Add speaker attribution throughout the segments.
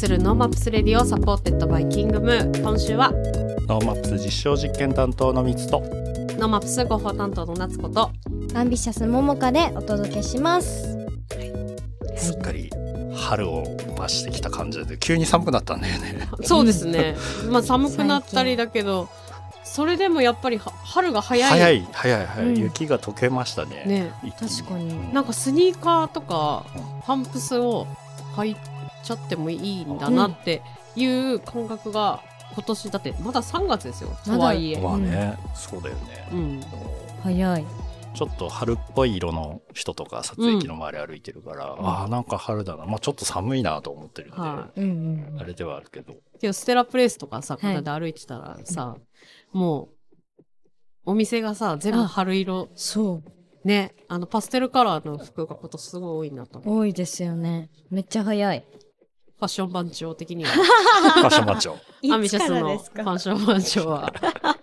Speaker 1: けする NoMaps Radio supported by キングムー今週は
Speaker 2: NoMaps 実証実験担当のみつと
Speaker 1: NoMaps 広報担当の夏子と
Speaker 3: アンビシャスももかでお届けします。
Speaker 2: すっかり春を増してきた感じで急に寒くなったんだよね。
Speaker 1: そうですね、まあ寒くなったりだけどそれでもやっぱりは春が早い。
Speaker 2: 早い早い早い、
Speaker 3: うん。
Speaker 2: 雪が溶けましたね。
Speaker 1: ね。
Speaker 2: 一気
Speaker 3: 確かに。
Speaker 1: なんかスニーカーとかパンプスを履いちゃってもいいんだなっていう感覚が今年だってまだ3月ですよ
Speaker 3: まだ。
Speaker 1: とはいえ、
Speaker 2: まあね、そうだよね、
Speaker 1: うん、
Speaker 3: 早い。
Speaker 2: ちょっと春っぽい色の人とか撮影機の周り歩いてるから、ああなんか春だな。まあちょっと寒いなと思ってるんで、
Speaker 1: は
Speaker 3: うん
Speaker 2: あれではあるけど。
Speaker 1: けどステラプレイスとかさこ
Speaker 3: はい。
Speaker 1: れで歩いてたらさ、もうお店がさ全部春色
Speaker 3: そう。
Speaker 1: ねあのパステルカラーの服が今年すごい多いなと
Speaker 3: 多いですよね。めっちゃ早い。
Speaker 1: ファッション番長的には。
Speaker 2: ファッションマッチョ
Speaker 1: アンビシャスのファッション番長は。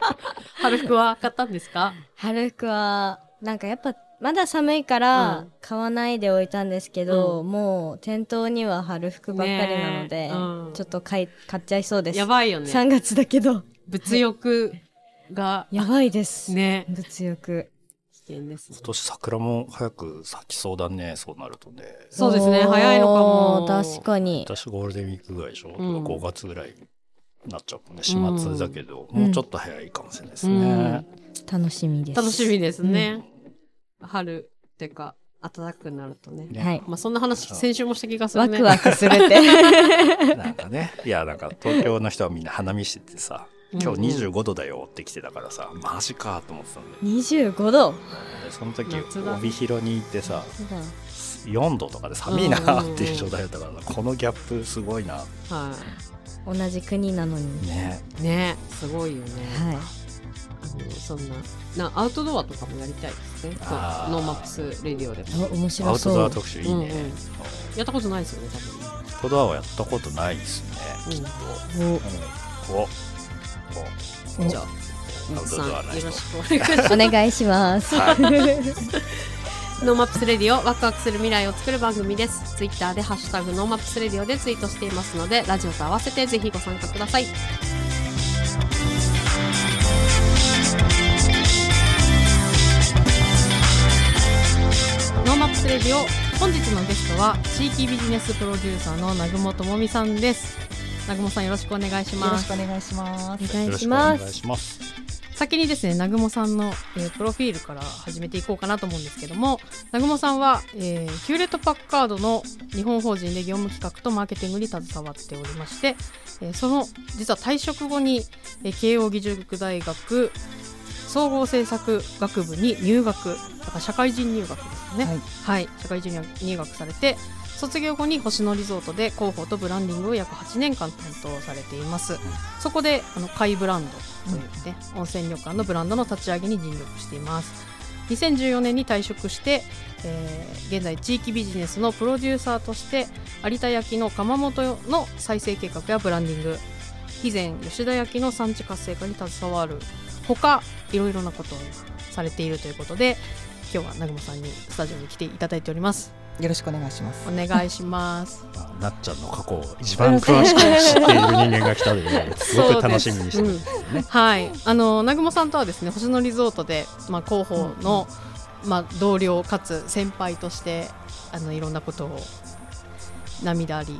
Speaker 1: 春服は買ったんですか？
Speaker 3: 春服はなんかやっぱまだ寒いから
Speaker 1: うん。
Speaker 3: 買わないでおいたんですけど、
Speaker 1: う
Speaker 3: もう店頭には春服ばっかりなので、
Speaker 1: ねうん。
Speaker 3: ちょっと買い買っちゃいそうです。
Speaker 1: やばいよね。
Speaker 3: 3月だけど。
Speaker 1: 物欲が。
Speaker 3: やばいです。
Speaker 1: ね。
Speaker 3: 物欲。
Speaker 1: 危険ですね。
Speaker 2: 今年桜も早く咲きそうだねそうなるとね。
Speaker 1: そうですね。早いのかも。
Speaker 3: 確かに。
Speaker 2: 私ゴールデンウィークぐらいでしょ、
Speaker 1: うん。
Speaker 2: 5月ぐらいになっちゃうもんね。4月だけど、
Speaker 3: うん。
Speaker 2: もうちょっと早いかもしれないですね、
Speaker 3: 楽しみです。
Speaker 1: 楽しみですね、春ってか暖かくなるとね。
Speaker 2: ね。
Speaker 3: はい。
Speaker 1: まあそんな話先週もした気がするね。
Speaker 3: ワクワクするって。
Speaker 2: なんかね。いやなんか東京の人はみんな花見しててさ今日25度だよって来てたからさ、マジかと思ってたんで
Speaker 3: 25度？
Speaker 2: でその時帯広に行ってさ4度とかで寒いなっていう状態だったからこのギャップすごいな。
Speaker 1: は
Speaker 3: 同じ国なのに。
Speaker 2: ね。
Speaker 1: いね。すごいよね、
Speaker 3: はい。
Speaker 1: あのそんな。なアウトドアとかもやりたいですね。 NoMaps Radio でも。
Speaker 3: お面
Speaker 2: ア
Speaker 3: 白そう。
Speaker 2: ウトドア特集いいね、
Speaker 1: うんうん。
Speaker 2: うん。
Speaker 1: やったことないですよね
Speaker 2: アウトドアはやったことないですね、
Speaker 1: 多分、
Speaker 2: きっと、
Speaker 3: お。
Speaker 2: うん、おお
Speaker 1: うん、じゃあ
Speaker 2: アウ
Speaker 1: 皆さんよろしくお願いします。
Speaker 3: お願い。します。
Speaker 1: NoMaps Radio ワクワクする未来を作る番組です。ツイッターでハッシュタグ NoMaps Radio でツイートしていますのでラジオと合わせてぜひご参加ください。NoMaps Radio 本日のゲストは地域ビジネスプロデューサーの南雲朋美さんです。南雲さんよろしくお願いし
Speaker 4: よろし
Speaker 1: ます
Speaker 4: くお願いします。
Speaker 3: お願い
Speaker 2: よろしくお願い
Speaker 3: します。
Speaker 2: します
Speaker 1: 先にですね南雲さんの、えープロフィールから始めていこうかなと思うんですけども南雲さんは、えーヒューレット・パッカードの日本法人で業務企画とマーケティングに携わっておりまして、えーその実は退職後に、えー慶應義塾大学総合政策学部に入学だから社会人入学ですね
Speaker 4: はい
Speaker 1: はい、社会人入学されて卒業後に星野リゾートで広報とブランディングを約8年間担当されています、そこであのカイブランドというね、温泉旅館のブランドの立ち上げに尽力しています。2014年に退職して、えー現在地域ビジネスのプロデューサーとして有田焼の窯元の再生計画やブランディング。以前吉田焼の産地活性化に携わる。ほかいろいろなことをされているということで今日は南雲さんにスタジオに来ていただいております
Speaker 4: よろしくお願いします。
Speaker 1: お願いします。
Speaker 2: まあなっちゃんの過去を一番詳しく知っている人間が来たので すごく楽しみにしてるんですよね。
Speaker 1: はい。あの南雲さんとはですね星野リゾートで、まあ、広報の、まあ、同僚かつ先輩としてあのいろんなことを涙あり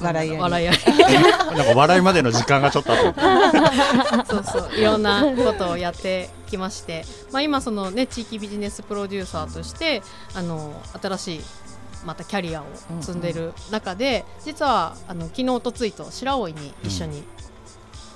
Speaker 4: 笑いあり。
Speaker 1: 笑いあり。
Speaker 2: なんか笑いまでの時間がちょっとあった。
Speaker 1: そうそういろんなことをやってきまして、まあ、今そのね地域ビジネスプロデューサーとしてあの新しいまたキャリアを積んでいる中で、実はあの昨日とついと白老に一緒に、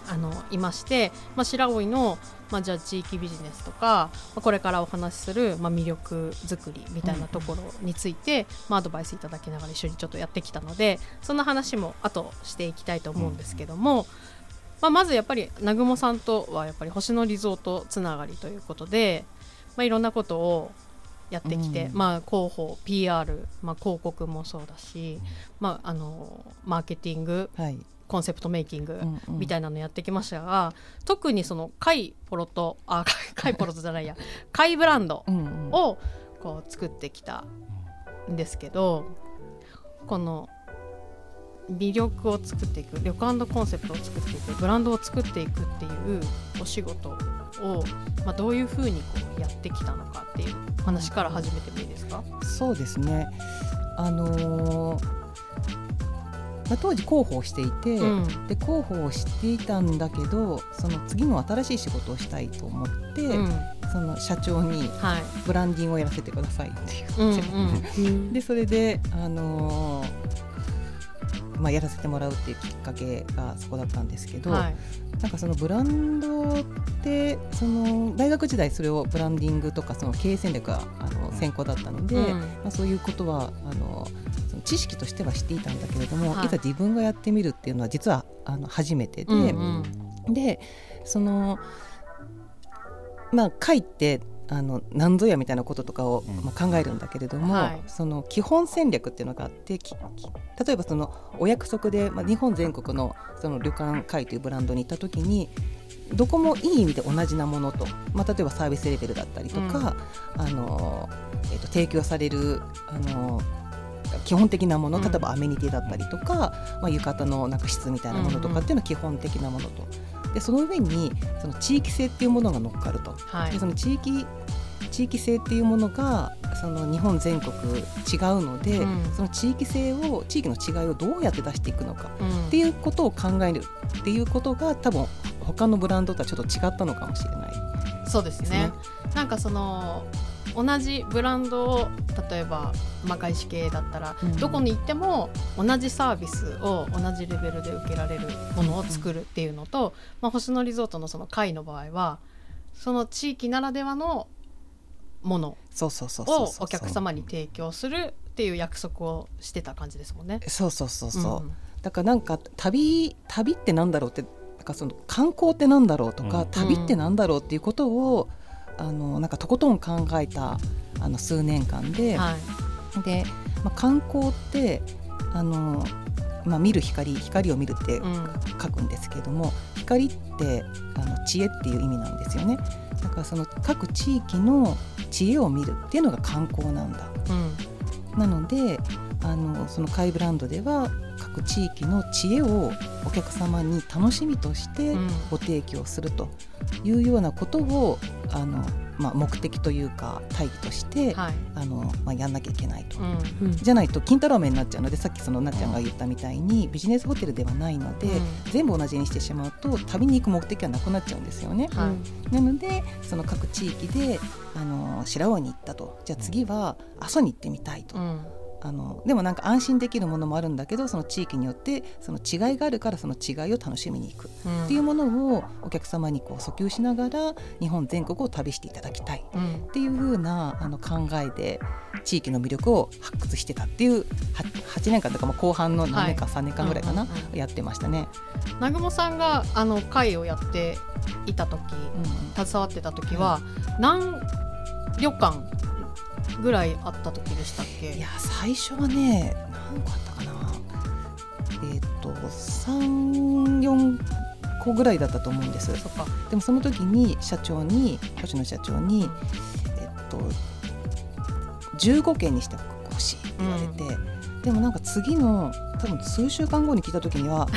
Speaker 1: あのいまして、まあ、白老の、まあ、じゃあ地域ビジネスとか、まあ、これからお話しする、まあ、魅力作りみたいなところについて、まあ、アドバイスいただきながら一緒にちょっとやってきたのでその話も後していきたいと思うんですけども、まあ、まずやっぱり南雲さんとはやっぱり星野リゾートつながりということで、まあ、いろんなことをやってきて、
Speaker 4: うん。
Speaker 1: まあ、広報 PR、まあ、広告もそうだし、まあ、あのマーケティング
Speaker 4: はい。
Speaker 1: コンセプトメイキング
Speaker 4: うんうん。
Speaker 1: みたいなのやってきましたが、特にその貝ポロトあ 貝ポロトじゃないや。貝ブランド
Speaker 4: うんうん。
Speaker 1: をこう作ってきたんですけどこの魅力を作っていく旅館のコンセプトを作っていくブランドを作っていくっていうお仕事を、まあ、どういうふうにこうやってきたのかっていう話から始めてもいいですか？
Speaker 4: そうですね。あのーまあ、当時広報をしていて、
Speaker 1: うん。
Speaker 4: で広報をしていたんだけどその次の新しい仕事をしたいと思って、
Speaker 1: うん。
Speaker 4: その社長に
Speaker 1: はい。
Speaker 4: ブランディングをやらせてくださいって言
Speaker 1: うん
Speaker 4: って、
Speaker 1: うん
Speaker 4: でそれで、あのーまあ、やらせてもらうっていうきっかけがそこだったんですけど、
Speaker 1: はい。
Speaker 4: なんかそのブランドってその大学時代それをブランディングとかその経営戦略があの専攻だったので、
Speaker 1: うん。
Speaker 4: まあ、そういうことはあのその知識としては知っていたんだけれども、
Speaker 1: はい。
Speaker 4: い、ざ自分がやってみるっていうのは実はあの初めてで、
Speaker 1: うんうん
Speaker 4: でそのまあ会ってあの何ぞやみたいなこととかを、
Speaker 2: うん。
Speaker 4: まあ、考えるんだけれども、
Speaker 1: はい。
Speaker 4: その基本戦略っていうのがあって例えばそのお約束で、まあ、日本全国のその旅館会というブランドに行った時にどこもいい意味で同じなものと、まあ、例えばサービスレベルだったりとか、あのえー、と提供されるあの基本的なもの
Speaker 1: うん。
Speaker 4: 例えばアメニティだったりとか、まあ、浴衣のなんか質みたいなものとかっていうのは基本的なものと。でその上にその地域性っていうものが乗っかると。
Speaker 1: はい。
Speaker 4: でその地域地域性っていうものがその日本全国違うので、
Speaker 1: うん。
Speaker 4: その地域性を地域の違いをどうやって出していくのか
Speaker 1: うん。
Speaker 4: っていうことを考えるっていうことが多分他のブランドとはちょっと違ったのかもしれない。
Speaker 1: そうですね。なんかその同じブランドを例えば、まあ、外資系だったら、
Speaker 4: うん。
Speaker 1: どこに行っても同じサービスを同じレベルで受けられるものを作るっていうのと、まあ、星野リゾートのその会の場合はその地域ならではのもの
Speaker 4: そうそうそうそう
Speaker 1: をお客様に提供するっていう約束をしてた感じですもんね。
Speaker 4: そうそうそうそう、
Speaker 1: ん。
Speaker 4: だからなんか旅旅ってなんだろうってなんかその観光ってなんだろうとか、
Speaker 2: うん。
Speaker 4: 旅ってなんだろうっていうことをあのなんかとことん考えたあの数年間で、
Speaker 1: はい。
Speaker 4: で、まあ、観光ってあの、まあ、見る光光を見るって
Speaker 1: うん。
Speaker 4: 書くんですけれども、光ってあの知恵っていう意味なんですよね。だからその各地域の知恵を見るっていうのが観光なんだ。
Speaker 1: うん。
Speaker 4: なのであのそのカイブランドでは各地域の知恵をお客様に楽しみとして
Speaker 1: うん。
Speaker 4: ご提供するというようなことをあの、まあ、目的というか大義として、
Speaker 1: はい。
Speaker 4: あのまあ、やんなきゃいけないと。
Speaker 1: うん
Speaker 4: じゃないと金太郎麺になっちゃうのでさっきそのなっちゃんが言ったみたいにビジネスホテルではないので、
Speaker 1: うん。
Speaker 4: 全部同じにしてしまうと旅に行く目的はなくなっちゃうんですよね。
Speaker 1: はい。
Speaker 4: なのでその各地域であの白尾に行ったと。じゃあ次は阿蘇に行ってみたいと、
Speaker 1: うん
Speaker 4: あのでもなんか安心できるものもあるんだけどその地域によってその違いがあるからその違いを楽しみに行く。
Speaker 1: うん。
Speaker 4: っていうものをお客様にこう訴求しながら日本全国を旅していただきたい。
Speaker 1: うん。
Speaker 4: っていう風なあの考えで地域の魅力を発掘してたっていうは8年間とかも後半の何年か、
Speaker 1: はい
Speaker 4: 3年間ぐらいかな、
Speaker 1: うんうんうん
Speaker 4: やってましたね。
Speaker 1: 南雲さんがあの会をやっていた時
Speaker 4: うん。
Speaker 1: 携わってた時は何旅館ぐらいあった時でしたっけ？
Speaker 4: いや最初はね何個あったかな。えっ、と34個ぐらいだったと思うんです。
Speaker 1: そっか。
Speaker 4: でもその時に社長に星野社長にえっと15件にしてほしいって言われて、でもなんか次の多分数週間後に聞いた時には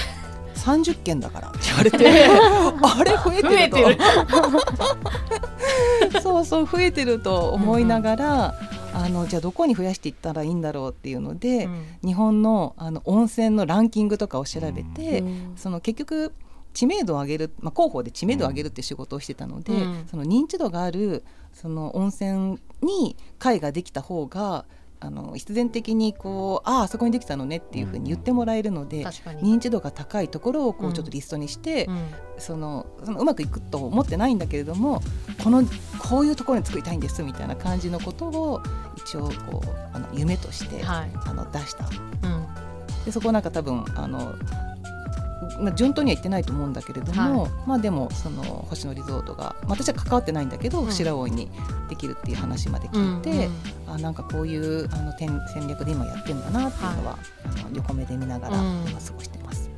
Speaker 4: 30件だからって言われてあれ増えてると。
Speaker 1: 増えて
Speaker 4: そうそう増えてると思いながら、あのじゃあどこに増やしていったらいいんだろうっていうので、
Speaker 1: うん。
Speaker 4: 日本のあの温泉のランキングとかを調べて、
Speaker 3: うん
Speaker 4: その結局知名度を上げる、まあ、広報で知名度を上げるって仕事をしてたので、
Speaker 1: うん
Speaker 4: その認知度があるその温泉に会ができた方があの必然的にこうあああそこにできたのねっていうふうに言ってもらえるので、
Speaker 1: 確かに、
Speaker 4: 認知度が高いところをこ
Speaker 1: う
Speaker 4: うん。ちょっとリストにして、
Speaker 1: うん。
Speaker 4: そのそのうまくいくと思ってないんだけれどもこのこういうところに作りたいんですみたいな感じのことを一応こうあの夢として、
Speaker 1: はい。
Speaker 4: あの出した。
Speaker 1: うん。
Speaker 4: でそこなんか多分あの、まあ、順当には言ってないと思うんだけれども、
Speaker 1: は
Speaker 4: まあでもその星野リゾートが、まあ、私は関わってないんだけど、
Speaker 1: うん。
Speaker 4: 白老にできるっていう話まで聞いて、
Speaker 1: うん
Speaker 4: あなんかこういうあの点戦略で今やってんだなっていうのは、あの横目で見ながら
Speaker 1: うん。
Speaker 4: 今過ごしてます。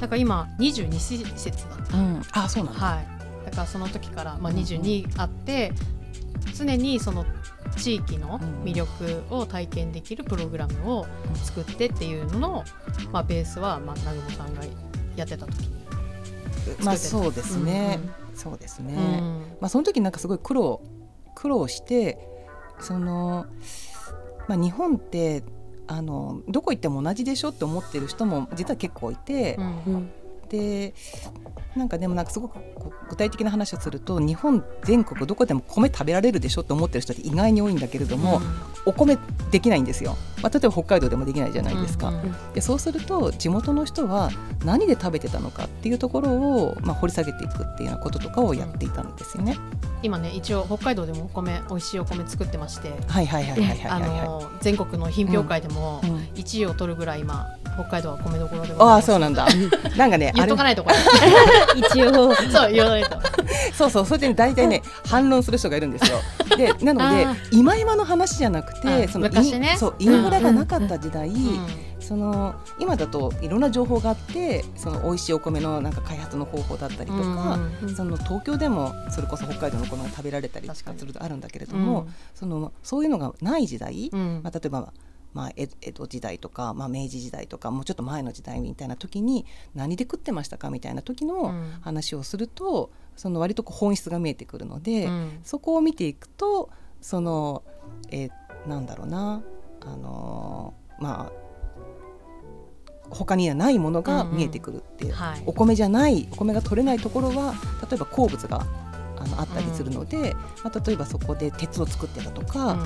Speaker 1: だから今22施設だった、
Speaker 4: うん、あそうなんだ、
Speaker 1: はい。だからその時から、まあ、22あって常にその地域の魅力を体験できるプログラムを作ってっていうのの、まあ、ベースは、まあ、南雲さんがやってた時に。
Speaker 4: まあそうですね、そうですね、まあその時なんかすごい苦労苦労してその、まあ、日本ってあのどこ行っても同じでしょって思ってる人も実は結構いて、うんでなんかでもなんかすごく具体的な話をすると日本全国どこでも米食べられるでしょって思ってる人って意外に多いんだけれども、うん、お米できないんですよ、まあ、例えば北海道でもできないじゃないですか、うんうん、でそうすると地元の人は何で食べてたのかっていうところを、まあ、掘り下げていくっていうようなこととかをやっていたんですよね。
Speaker 1: 今ね一応北海道でもお米美味しいお米作ってまして
Speaker 4: はいはいはいはい
Speaker 1: はい、はい、全国の品評会でも1位を取るぐらい今北海道は米どころで
Speaker 4: ああそうなんだ。なんかね
Speaker 1: 言っとかないとこれ
Speaker 3: 一応。
Speaker 1: そう言わないと。
Speaker 4: そうそうそれで、ね、大体ね反論する人がいるんですよ。でなので今今の話じゃなくてその
Speaker 1: 昔ね。
Speaker 4: そうインフラがなかった時代、その今だといろんな情報があってその美味しいお米のなんか開発の方法だったりとか、その東京でもそれこそ北海道の米が食べられたりとかするとあるんだけれども、そのそういうのがない時代、まあ、例えばまあ、江戸時代とか、まあ、明治時代とかもうちょっと前の時代みたいな時に何で食ってましたかみたいな時の話をすると、うん、その割と本質が見えてくるので、うん、そこを見ていくとその、えー、なんだろうなあのー、まあ他にはないものが見えてくるっていう、うんうんはい、お米じゃないお米が取れないところは例えば鉱物があのあったりするので、うん、まあ、例えばそこで鉄を作ってたとか、うん、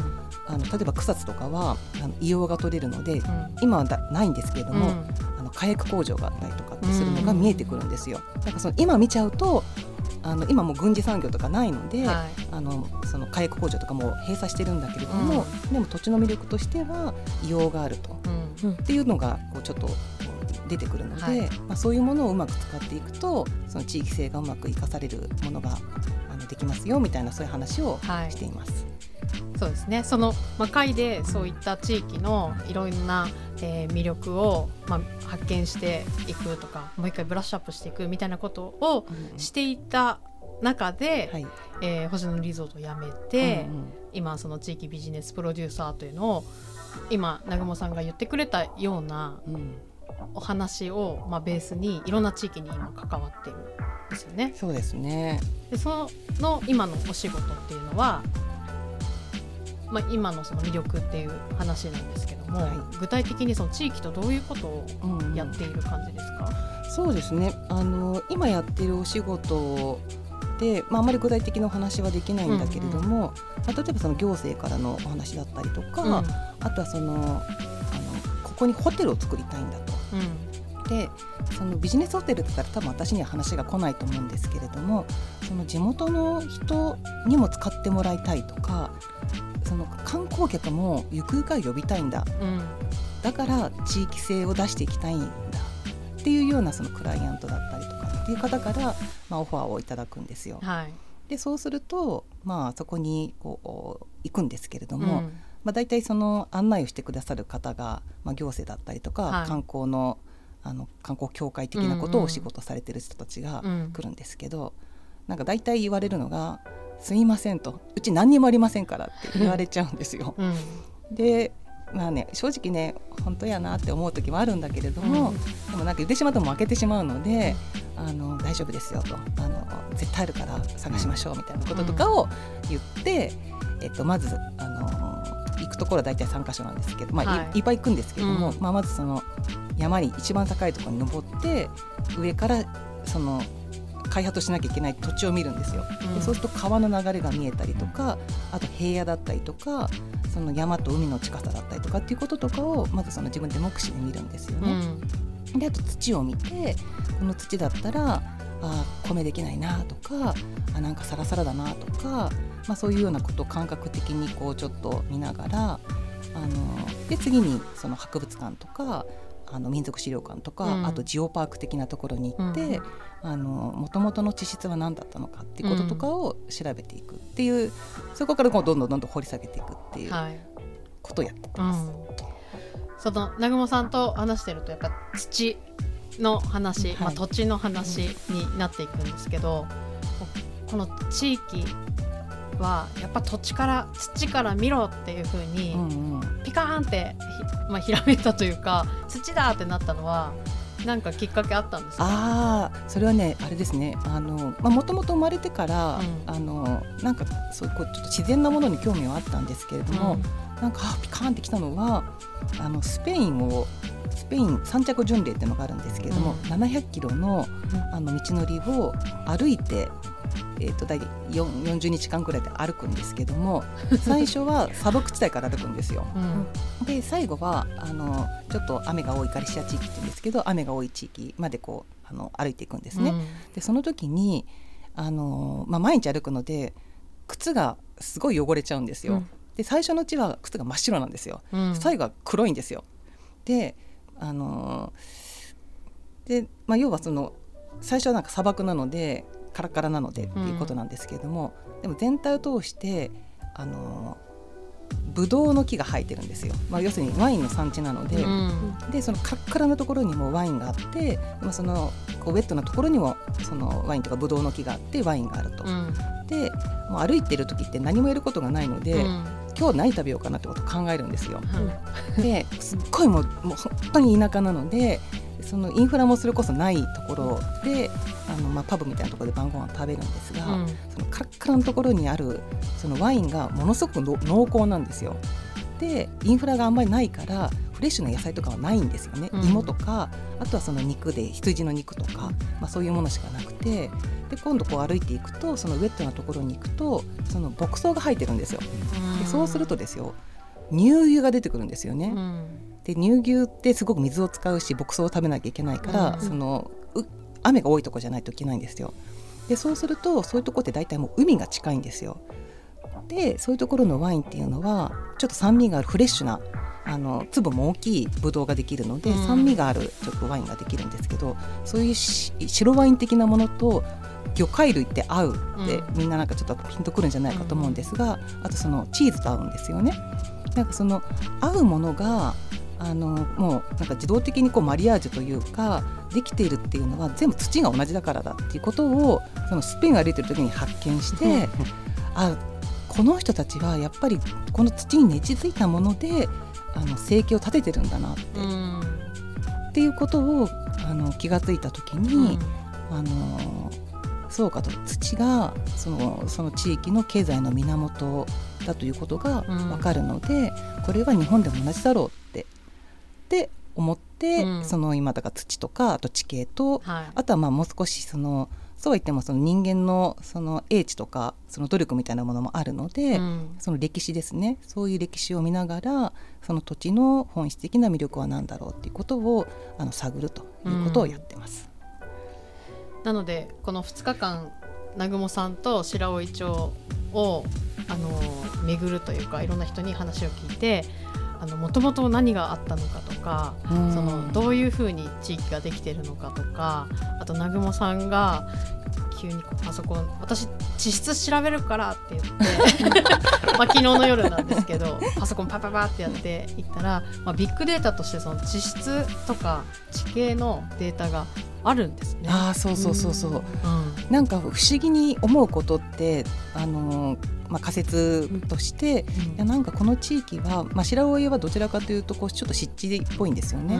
Speaker 4: あの例えば草津とかはあの硫黄が取れるので、うん、今はだないんですけれども、あの火薬工場があったりとかってするのが見えてくるんですよ。だからその今見ちゃうとあの今も軍事産業とかないので、はい、あのその火薬工場とかも閉鎖してるんだけれども、でも土地の魅力としては硫黄があると、っていうのがこうちょっと出てくるので、はい、まあ、そういうものをうまく使っていくとその地域性がうまく生かされるものがあのできますよみたいなそういう話をしています。はい
Speaker 1: そうですね。その、まあ、会でそういった地域のいろんな、えー、魅力を、まあ、発見していくとかもう一回ブラッシュアップしていくみたいなことをしていた中で、はい、えー、星野リゾートを辞めて、うんうん、今その地域ビジネスプロデューサーというのを今南雲さんが言ってくれたような、うん。お話を、まあ、ベースにいろんな地域に今関わってるんですよね。
Speaker 4: そうですね。
Speaker 1: でその今のお仕事っていうのは、まあ、今のその魅力っていう話なんですけども、はい、具体的にその地域とどういうことをやっている感じですか、
Speaker 4: うん、そうですね。あの今やってるお仕事で、まあ、あまり具体的なお話はできないんだけれども、うんうん、まあ、例えばその行政からのお話だったりとか、うん、あとはそのあのここにホテルを作りたいんだと。うん、でそのビジネスホテルだったら多分私には話が来ないと思うんですけれどもその地元の人にも使ってもらいたいとかその観光客もゆくゆくは呼びたいんだ、うん、だから地域性を出していきたいんだ。っていうようなそのクライアントだったりとかっていう方から、まあ、オファーをいただくんですよ。はい、でそうすると、まあ、そこにこう行くんですけれども、うん。まあ、大体その案内をしてくださる方が、まあ、行政だったりとか、はい、観光のあの観光協会的なことをお仕事されてる人たちが来るんですけど、うんうん、なんか大体言われるのが「すいません」と「うち何にもありませんから」って言われちゃうんですよ。うん、でまあね正直ね本当やなって思う時もあるんだけれども、うん、でもなんか言ってしまっても負けてしまうのであの大丈夫ですよと。あの絶対あるから探しましょうみたいなこととかを言って、えっと、まずあの行くところは大体3か所なんですけど、まあ、はい、いっぱい行くんですけども、うん、まあ、まずその山に一番高いところに登って上からその開発しなきゃいけない土地を見るんですよ。でそうすると川の流れが見えたりとかあと平野だったりとかその山と海の近さだったりとかっていうこととかをまずその自分で目視で見るんですよね。うん、であと土を見てこの土だったらあ米できないなとかあなんかサラサラだなとか、まあ、そういうようなことを感覚的にこうちょっと見ながらあので次にその博物館とかあの民族資料館とか、うん、あとジオパーク的なところに行ってもともとの地質は何だったのかっていうこととかを調べていくっていう、うん、そこからこうどんどんどんどん掘り下げていくっていうことをやってます。はいうん、
Speaker 1: その南雲さんと話してるとやっぱ土の話、はい、まあ、土地の話になっていくんですけどこの地域はやっぱ土地から土から見ろっていう風に
Speaker 4: うんうん。
Speaker 1: ピカーンってひ、まあ、ひらめいたというか土だってなったのはなんかきっかけあったんですか？
Speaker 4: ああそれはねあれですね。あのまあもともと生まれてから、
Speaker 1: うん。
Speaker 4: あのなんかそうこうちょっと自然なものに興味はあったんですけれども、なんかあピカーンってきたのはあのスペインをスペイン三着巡礼っていうのがあるんですけれども、
Speaker 1: うん。
Speaker 4: 700キロのあの道のりを歩いて、えー、と大体4 40日間くらいで歩くんですけども 最初は砂漠地帯から歩くんですよ。
Speaker 1: うん
Speaker 4: で最後はあのちょっと雨が多いガリシア地域って言うんですけど雨が多い地域までこうあの歩いていくんですね。でその時にあの、まあ、毎日歩くので靴がすごい汚れちゃうんですよ。
Speaker 3: うん
Speaker 4: で最初のうちは靴が真っ白なんですよ。
Speaker 1: うん
Speaker 4: 最後は黒いんですよ。であので、まあ、要はその最初はなんか砂漠なのでカラカラなのでっていうことなんですけれども、でも全体を通してあのブドウの木が生えてるんですよ、まあ、要するにワインの産地なので,、
Speaker 1: うん。
Speaker 4: でそのカラカラのところにもワインがあってでもそのこうウェットなところにもそのワインとかブドウの木があってワインがあると。
Speaker 1: うん。
Speaker 4: でもう歩いてる時って何もやることがないので、
Speaker 1: うん。
Speaker 4: 今日何食べようかなってことを考えるんですよ。ですっごいもうもう本当に田舎なのでそのインフラもそれこそないところであの、まあ、パブみたいなところで晩ご飯食べるんですが、
Speaker 1: うん
Speaker 4: そのカラッカラのところにあるそのワインがものすごくの濃厚なんですよ。でインフラがあんまりないからフレッシュな野菜とかはないんですよね、
Speaker 1: うん
Speaker 4: 芋とかあとはその肉で羊の肉とか、まあ、そういうものしかなくてで今度こう歩いていくとそのウェットなところに行くとその牧草が生えてるんですよ。でそうするとですよ乳牛が出てくるんですよね。
Speaker 1: うん
Speaker 4: で乳牛ってすごく水を使うし牧草を食べなきゃいけないから、
Speaker 1: うん
Speaker 4: そのう雨が多いとこじゃないといけないんですよ。でそうするとそういうとこって大体もう海が近いんですよ。でそういうところのワインっていうのはちょっと酸味があるフレッシュなあの粒も大きいブドウができるので、
Speaker 1: うん
Speaker 4: 酸味があるちょっとワインができるんですけどそういうし白ワイン的なものと魚介類って合うって、
Speaker 1: うん
Speaker 4: みんななんかちょっとピンとくるんじゃないかと思うんですが、あとそのチーズと合うんですよね。なんかその合うものがあのもうなんか自動的にこうマリアージュというかできているっていうのは全部土が同じだからだっていうことをそのスペインを歩いてる時に発見して あこの人たちはやっぱりこの土に根付いたものであの生計を立ててるんだなって,、
Speaker 1: うん。
Speaker 4: っていうことをあの気がついた時に、あのそうかと土がそのその地域の経済の源だということが
Speaker 1: うん。
Speaker 4: 分かるので、これは日本でも同じだろうって思って、
Speaker 1: うん。
Speaker 4: その今だから土とかあと地形と
Speaker 1: はい。
Speaker 4: あとはまあもう少しそのそうは言ってもその人間のその英知とかその努力みたいなものもあるので、
Speaker 1: うん。
Speaker 4: その歴史ですね。そういう歴史を見ながらその土地の本質的な魅力は何だろうっていうことをあの探るということをやってます。
Speaker 1: なのでこの2日間南雲さんと白老町をあの巡るというかいろんな人に話を聞いてもともと何があったのかとか、
Speaker 4: うん。
Speaker 1: そのどういうふうに地域ができてるのかとかあと南雲さんが急にパソコン私地質調べるからって言って まあ昨日の夜なんですけどパソコンパパパってやっていったら、まあ、ビッグデータとしてその地質とか地形のデータがあるんですね。
Speaker 4: ああそうそうそうそう、
Speaker 1: うん。
Speaker 4: なんか不思議に思うことってあのーまあ、仮説として、いやなんかこの地域は、まあ、白老はどちらかというとこうちょっと湿地っぽいんですよね。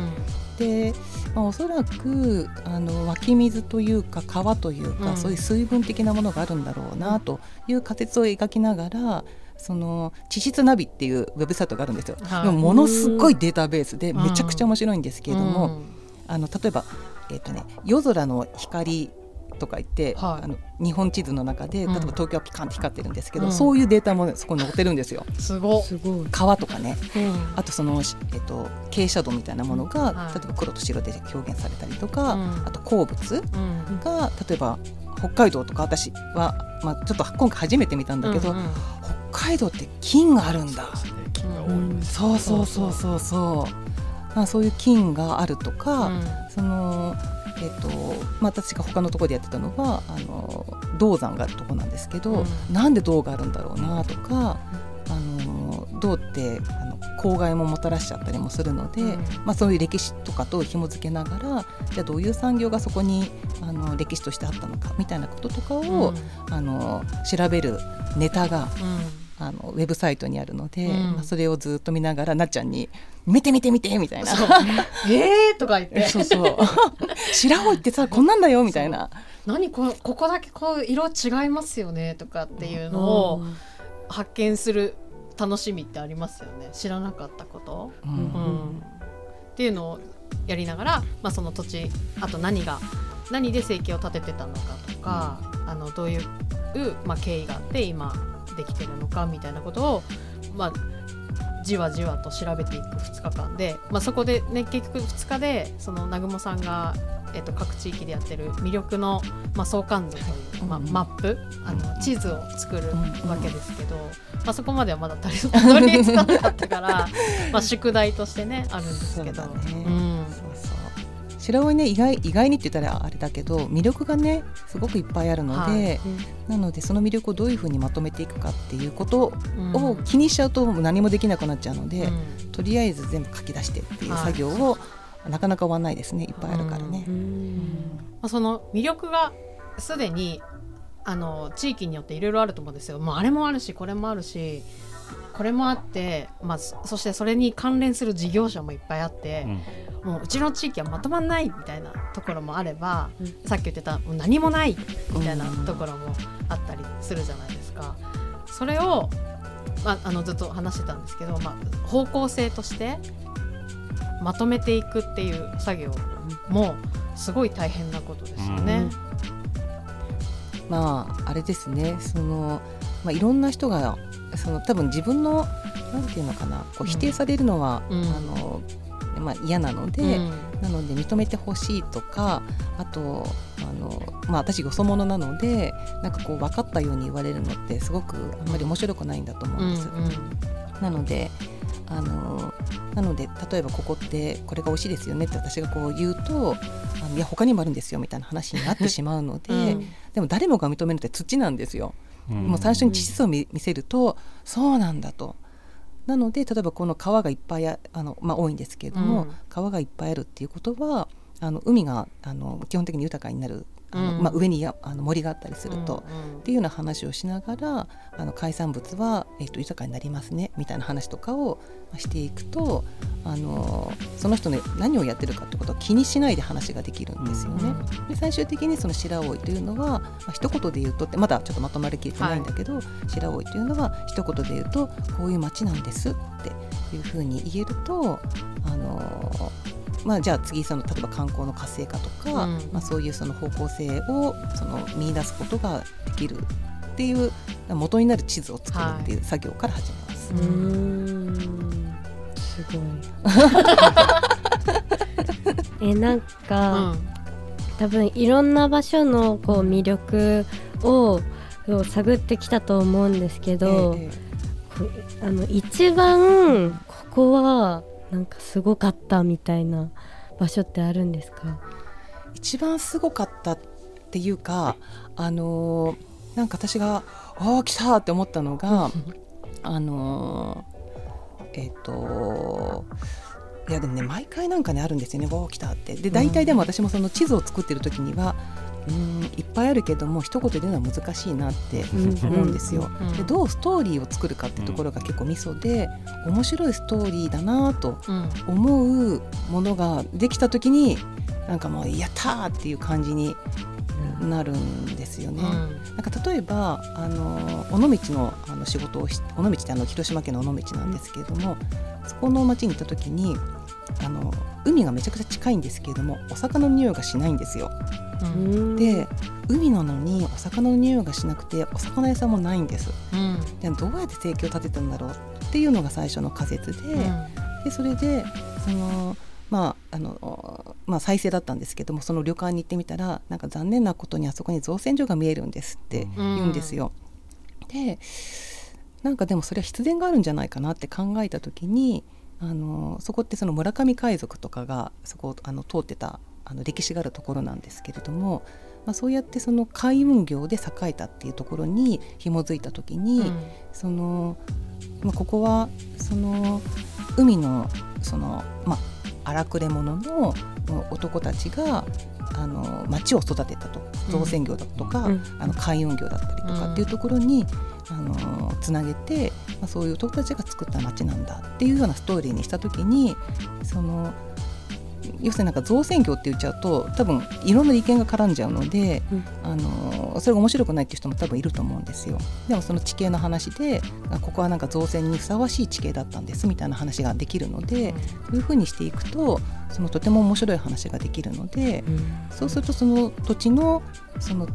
Speaker 4: で、まあ、おそらくあの湧き水というか川というか、
Speaker 1: うん。
Speaker 4: そういう水分的なものがあるんだろうなという仮説を描きながらその地質ナビっていうウェブサイトがあるんですよ。
Speaker 1: はい。
Speaker 4: でもものすごいデータベースで
Speaker 1: うん。
Speaker 4: めちゃくちゃ面白いんですけれども、あの例えば、えーとね、夜空の光とか言って、
Speaker 1: はい。
Speaker 4: あの日本地図の中で例えば
Speaker 1: うん
Speaker 4: 東京はピカンって光ってるんですけど、
Speaker 1: うん。
Speaker 4: そういうデータも、ね、そこに載ってるんですよ。
Speaker 1: すごっ、
Speaker 3: すごい。
Speaker 4: 川とかね。
Speaker 1: うん。
Speaker 4: あとその、しえっと傾斜度みたいなものが、
Speaker 1: はい。
Speaker 4: 例えば黒と白で表現されたりとか、
Speaker 1: うん。
Speaker 4: あと鉱物
Speaker 1: うん。
Speaker 4: が例えば北海道とか私は、まあ、ちょっと今回初めて見たんだけど、
Speaker 1: うんうん
Speaker 4: 北海道って金があるんだ。
Speaker 2: そう。
Speaker 4: そうそうそうそうそう。まあそういう金があるとか、そのえっとまあ、私が他のところでやってたのはあの銅山があるところなんですけど、
Speaker 1: うん。
Speaker 4: なんで銅があるんだろうなとか、あの銅ってあの公害ももたらしちゃったりもするので、
Speaker 1: うん。
Speaker 4: まあ、そういう歴史とかと紐付けながらじゃあどういう産業がそこにあの歴史としてあったのかみたいなこととかを、あの調べるネタがあのウェブサイトにあるので、
Speaker 1: うん。
Speaker 4: まあ、それをずっと見ながらなっちゃんに「見て見て見て」みたいな。
Speaker 1: えーとか言って。
Speaker 4: そうそう白老ってさこんなんだよみたいな。
Speaker 1: 何こここだけこう色違いますよねとかっていうのを発見する楽しみってありますよね。知らなかったこと、
Speaker 4: うん。
Speaker 1: うん。っていうのをやりながら、まあ、その土地あと何が何で生計を立ててたのかとか、あのどういう、まあ、経緯があって今できてるのかみたいなことを、まあ、じわじわと調べていく2日間で、まあ、そこで、ね、結局2日でその南雲さんが、えっと、各地域でやってる魅力の、まあ、相関図という、まあ、
Speaker 4: うん
Speaker 1: マップあの地図を作る
Speaker 4: うん
Speaker 1: わけですけど、まあ、そこまではまだ足りたどり着かなかったから まあ宿題としてねあるんですけど。
Speaker 4: そうだね。
Speaker 1: うん
Speaker 4: 白老ね意外意外にって言ったらあれだけど魅力がねすごくいっぱいあるので、
Speaker 1: はい。
Speaker 4: なのでその魅力をどういうふうにまとめていくかっていうこと
Speaker 1: うん。
Speaker 4: を気にしちゃうと何もできなくなっちゃうので、
Speaker 1: うん。
Speaker 4: とりあえず全部書き出してっていう
Speaker 1: はい
Speaker 4: 作業を、なかなか終わんないですね。いっぱいあるからね。
Speaker 1: まあ、その魅力がすでにあの地域によっていろいろあると思うんですよ。もうあれもあるしこれもあるしこれもあって、まあ、そそしてそれに関連する事業者もいっぱいあって、もううちの地域はまとまんないみたいなところもあれば、
Speaker 3: うん
Speaker 1: さっき言ってたもう何もないみたいなところもあったりするじゃないですか。それを、まあ、あのずっと話してたんですけど、まあ、方向性としてまとめていくっていう作業もすごい大変なことですよね。
Speaker 4: まああれですねその、まあ、いろんな人がその多分自分のなんていうのかなこう否定されるのは、
Speaker 1: うん。
Speaker 4: あのまあ、嫌なので、
Speaker 1: うん。
Speaker 4: なので認めてほしいとかあとあの、まあ、私よそ者なのでなんかこう分かったように言われるのってすごくあんまり面白くないんだと思うんです。なのであのなので例えばここってこれが美味しいですよねって私がこう言うとあのいや他にもあるんですよみたいな話になってしまうので、
Speaker 1: うん
Speaker 4: でも誰もが認めるって土なんですよ。
Speaker 2: うん
Speaker 4: もう最初に地質を見見せるとそうなんだと。なので例えばこの川がいっぱいああの、まあ、多いんですけれども、
Speaker 1: うん
Speaker 4: 川がいっぱいあるっていうことはあの海があの基本的に豊かになるあの、
Speaker 1: うん。
Speaker 4: まあ、上にやあの森があったりすると、
Speaker 1: うん
Speaker 4: っていうような話をしながらあの海産物は、えー、と豊かになりますねみたいな話とかをまあしていくとあのその人ね何をやってるかってことを気にしないで話ができるんですよね。で最終的にその白老というのは、まあ、一言で言うとってまだちょっとまとまりきれてないんだけど、白老というのは一言で言うとこういう街なんですっていうふうに言えるとあのまあ、じゃあ次その例えば観光の活性化とか、
Speaker 1: うん。
Speaker 4: まあ、そういうその方向性をその見出すことができるっていう元になる地図を作るっていう作業から始めます。
Speaker 3: うーん。すごい。えなんか、多分いろんな場所のこう魅力を探ってきたと思うんですけど、
Speaker 4: ええ。
Speaker 3: こうあの一番ここはなんかすごかったみたいな場所ってあるんですか？
Speaker 4: 一番すごかったっていうかあのーなんか私が「ああ来た!」って思ったのが あのーえっ、といやでもね毎回なんかねあるんですよね「わあ来た!」ってで大体でも私もその地図を作ってる時にはうんいっぱいあるけども一言で言うのは難しいなって思うんですよ。
Speaker 1: うん
Speaker 4: でどうストーリーを作るかってところが結構ミソで面白いストーリーだなと
Speaker 1: うん
Speaker 4: 思うものができた時になんかもう「やった!」っていう感じになるんですよね。なんか例えばあの尾道のあの仕事をし尾道ってあの広島県の尾道なんですけれども、そこの町に行った時にあの海がめちゃくちゃ近いんですけれどもお魚の匂いがしないんですよ。
Speaker 1: うん
Speaker 4: で海なのにお魚の匂いがしなくてお魚屋さんもないんです。
Speaker 1: うん
Speaker 4: でどうやって生計を立てたんだろうっていうのが最初の仮説で。でそれでそのまああのまあ、再生だったんですけどもその旅館に行ってみたらなんか残念なことにあそこに造船所が見えるんですって言うんですよ。でなんかでもそれは必然があるんじゃないかなって考えた時にあのそこってその村上海賊とかがそこをあの通ってたあの歴史があるところなんですけれども、まあ、そうやってその海運業で栄えたっていうところに紐づいた時に、その、まあ、ここはその海のそのまあ荒くれ者の男たちがあの町を育てたと。造船業だとか、うん、あの海運業だったりとかっていうところに、うん、あのつなげて、まあ、そういう男たちが作った町なんだっていうようなストーリーにした時にその要するになんか造船業って言っちゃうと多分いろんな意見が絡んじゃうので、うん、あのそれが面白くないっていう人も多分いると思うんですよ。でもその地形の話でここはなんか造船にふさわしい地形だったんですみたいな話ができるので、そういうふうにしていくとそのとても面白い話ができるので、うん、そうするとその土地のその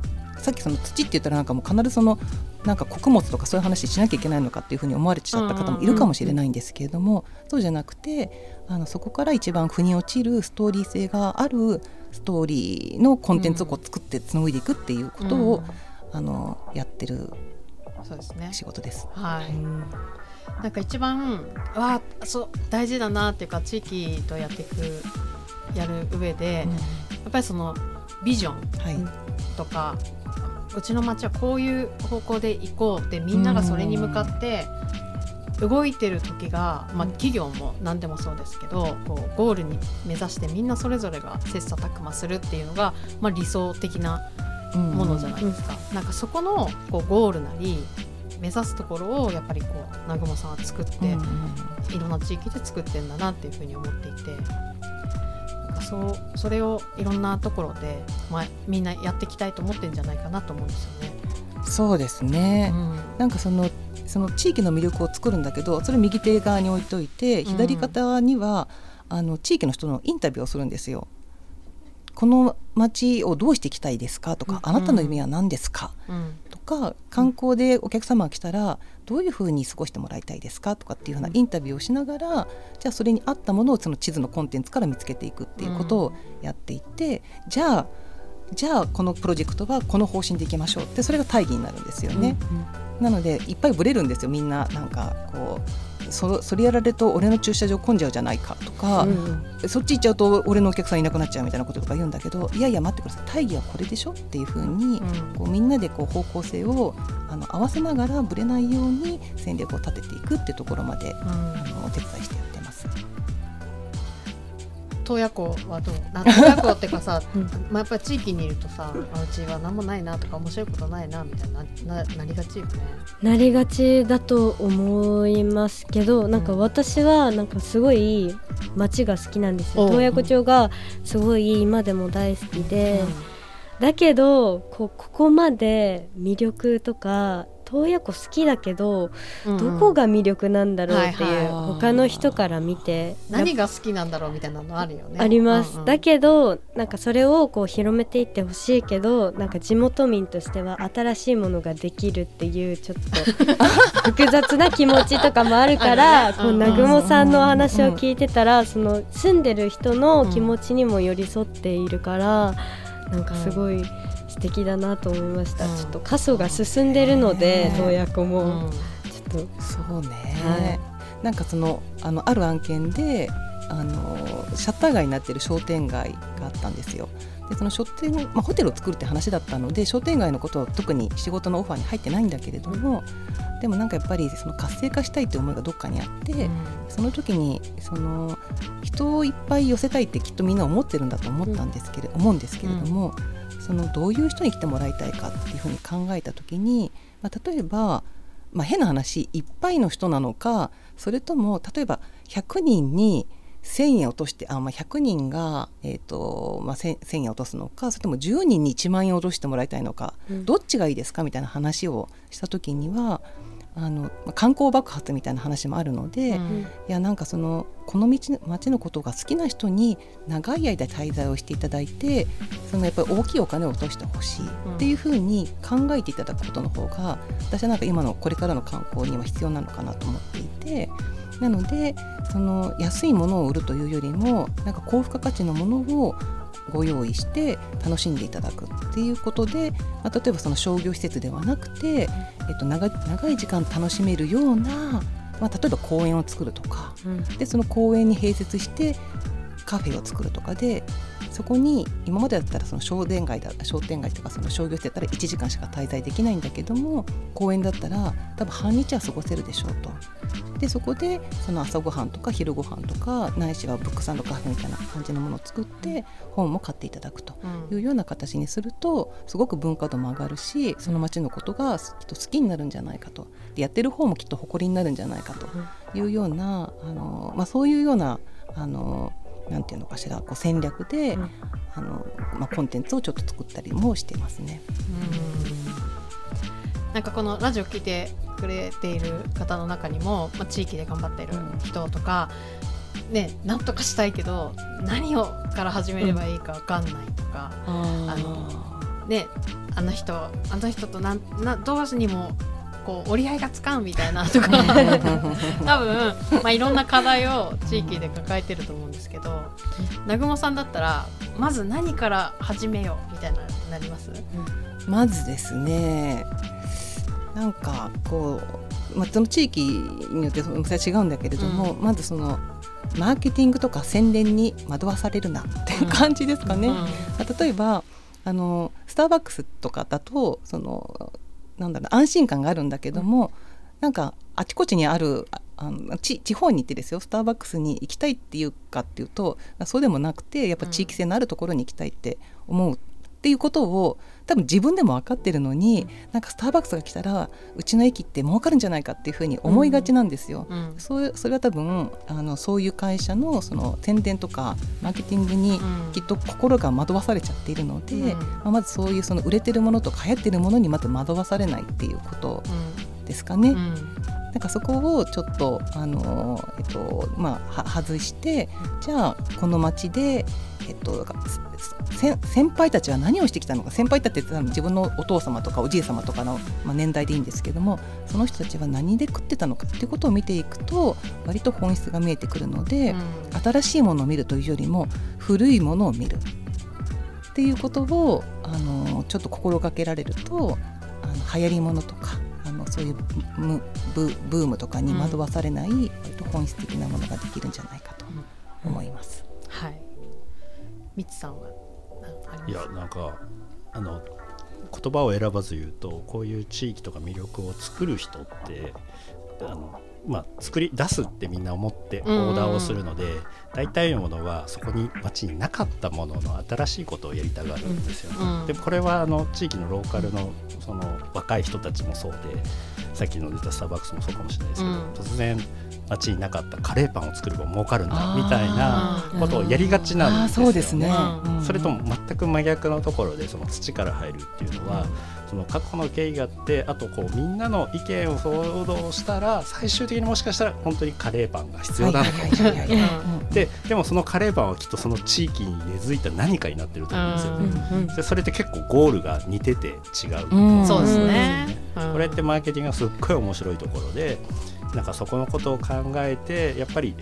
Speaker 4: さっきその土って言ったらなんかもう必ずそのなんか穀物とかそういう話しなきゃいけないのかっていうふうに思われちゃった方もいるかもしれないんですけれども、そうじゃなくてあのそこから一番腑に落ちるストーリー性があるストーリーのコンテンツをこう作って紡いでいくっていうことを、うん、あのやってるそうですね。仕事です。
Speaker 1: はい、うんなんか一番わそう大事だなっていうか地域とやっていくやる上で、うん、やっぱりそのビジョンとか、はい、うちの町はこういう方向で行こうってみんながそれに向かって動いてる時が、まあ、企業も何でもそうですけどこうゴールに目指してみんなそれぞれが切磋琢磨するっていうのが、まあ、理想的なものじゃないですか。なんかそこのこうゴールなり目指すところをやっぱりこう南雲さんは作って、いろんな地域で作ってんだなっていうふうに思っていてそうそれをいろんなところで、まあ、みんなやっていきたいと思ってんじゃないかなと思うんですよね。
Speaker 4: そうですね、うん、なんかそのその地域の魅力を作るんだけどそれ右手側に置いといて左肩には、うん、あの地域の人のインタビューをするんですよ。この町をどうしていきたいですかとか、うん、あなたの夢は何ですか、うん、とか観光でお客様が来たらどういうふうに過ごしてもらいたいですかとかっていうふうなインタビューをしながらじゃあそれに合ったものをその地図のコンテンツから見つけていくっていうことをやっていって、じゃあじゃあこのプロジェクトはこの方針でいきましょうってそれが大義になるんですよね。うんうん。なのでいっぱいブレるんですよ。みんななんかこうそそれやられると俺の駐車場混んじゃうじゃないかとか、うん、そっち行っちゃうと俺のお客さんいなくなっちゃうみたいなこととか言うんだけどいやいや待ってください。大義はこれでしょっていうふうに、ん、こうみんなでこう方向性をあの合わせながらぶれないように戦略を立てていくっていうところまで、うん、あのお手伝いしてやってます。
Speaker 1: 洞爺湖はどう？洞爺湖ってかさ、うん、まあ、やっぱり地域にいるとさうちは何もないなとか面白いことないなみたいなななりがちよね。
Speaker 3: なりがちだと思いますけどなんか私はなんかすごい街が好きなんですよ。洞爺湖町がすごい今でも大好きで、うん、だけどこここまで魅力とか洞爺湖好きだけど、うんどこが魅力なんだろうっていう、はいはい、他の人から見て
Speaker 1: 何が好きなんだろうみたいなのあるよね。
Speaker 3: あります、うんうん、だけどなんかそれをこう広めていってほしいけどなんか地元民としては新しいものができるっていうちょっと 複雑な気持ちとかもあるからね、こう南雲さんの話を聞いてたら、その住んでる人の気持ちにも寄り添っているから、なんかすごい。素敵だなと思いました、うん、ちょっと過疎が進んでるので洞爺湖も、ちょっと。
Speaker 4: そうね、はい、なんかそのあのある案件であのシャッター街になってる商店街があったんですよ。でその商店、まあ、ホテルを作るって話だったので商店街のことは特に仕事のオファーに入ってないんだけれどもでもなんかやっぱりその活性化したいって思いがどっかにあって、うん、その時にその人をいっぱい寄せたいってきっとみんな思ってるんだと思ったんですけれ、うん、思うんですけれども、そのどういう人に来てもらいたいかっていうふうに考えた時に、まあ、例えば、まあ、変な話いっぱいの人なのかそれとも例えば100人に1,000円落としてあ、まあ、100人が、えーとまあ、1,000円落とすのかそれとも10人に1万円落としてもらいたいのか、うん、どっちがいいですかみたいな話をした時にはあの観光爆発みたいな話もあるので、うん、いやなんかそのこの道町のことが好きな人に長い間滞在をしていただいてそのやっぱり大きいお金を落としてほしいっていうふうに考えていただくことの方が私はなんか今のこれからの観光には必要なのかなと思っていて。なのでその安いものを売るというよりもなんか高付加価値のものをご用意して楽しんでいただくっていうことで、まあ、例えばその商業施設ではなくて、えっと、長長い時間楽しめるような、まあ、例えば公園を作るとか、うん、でその公園に併設してカフェを作るとかでそこに今までだったらその商店街だ商店街とかその商業施設だったら1時間しか滞在できないんだけども公園だったら多分半日は過ごせるでしょうと。でそこでその朝ごはんとか昼ごはんとかないしはブックサンドカフェみたいな感じのものを作って本も買っていただくというような形にするとすごく文化度も上がるしその町のことがきっと好きになるんじゃないかと。でやってる方もきっと誇りになるんじゃないかというようなあの、まあ、そういうようなあのなんていうのかしらこう戦略で、うん、あのまあ、コンテンツをちょっと作ったりもしてますね。
Speaker 1: なんかこのラジオ聞いてくれている方の中にも、まあ、地域で頑張ってる人とか、うん、ねなんとかしたいけど何をから始めればいいか分かんないとか、うん、あのねあの人あの人となんなどうにもこう折り合いがつかんみたいなとか 多分、まあ、いろんな課題を地域で抱えてると思うんですけど。南雲さんだったらまず何から始めようみたいななります、
Speaker 4: まずですねなんかこう、まあ、その地域によってそれは違うんだけれども、うん、まずそのマーケティングとか宣伝に惑わされるなっていう感じですかね。うん、例えばあのスターバックスとかだとそのなんだろう安心感があるんだけども、うん、なんかあちこちにあるあの地地方に行ってですよスターバックスに行きたいっていうかっていうとそうでもなくてやっぱ地域性のあるところに行きたいって思うっていうことを多分自分でも分かってるのに、なんかスターバックスが来たらうちの駅って儲かるんじゃないかっていうふうに思いがちなんですよ。うん、そうそれは多分あのそういう会社のその宣伝とかマーケティングにきっと心が惑わされちゃっているので、うん、まあ、まずそういうその売れてるものとか流行ってるものにまず惑わされないっていうことですかね。うん、なんかそこをちょっとあの、えっとまあ、外してじゃあこの街で、えっと、先輩たちは何をしてきたのか先輩たちって自分のお父様とかおじい様とかの、まあ、年代でいいんですけどもその人たちは何で食ってたのかっていうことを見ていくと割と本質が見えてくるので、うん、新しいものを見るというよりも古いものを見るっていうことをあのちょっと心がけられるとあの流行りものとかあのそういうブブームとかに惑わされない、割と本質的なものができるんじゃないかと思います。
Speaker 1: うん、はいみつさんは？
Speaker 2: いやなんかあの言葉を選ばず言うとこういう地域とか魅力を作る人ってあのまあ、作り出すってみんな思ってオーダーをするので、大体のものはそこに町になかったものの新しいことをやりたがるんですよね。うん、でこれはあの地域のローカルのその若い人たちもそうでさっきの出たスターバックスもそうかもしれないですけど、うん、突然町になかったカレーパンを作れば儲かるんだみたいなことをやりがちなんですよ、ね、そうですね、それとも全く真逆のところでその土から入るっていうのは、その過去の経緯があってあとこうみんなの意見を想像したら最終的にもしかしたら本当にカレーパンが必要なのかもしれない。ででもそのカレーパンはきっとその地域に根付いた何かになってると思うんですよね。でそれって結構ゴールが似てて違う、
Speaker 1: そうですね、
Speaker 2: これってマーケティングがすっごい面白いところでなんかそこのことを考えてやっぱり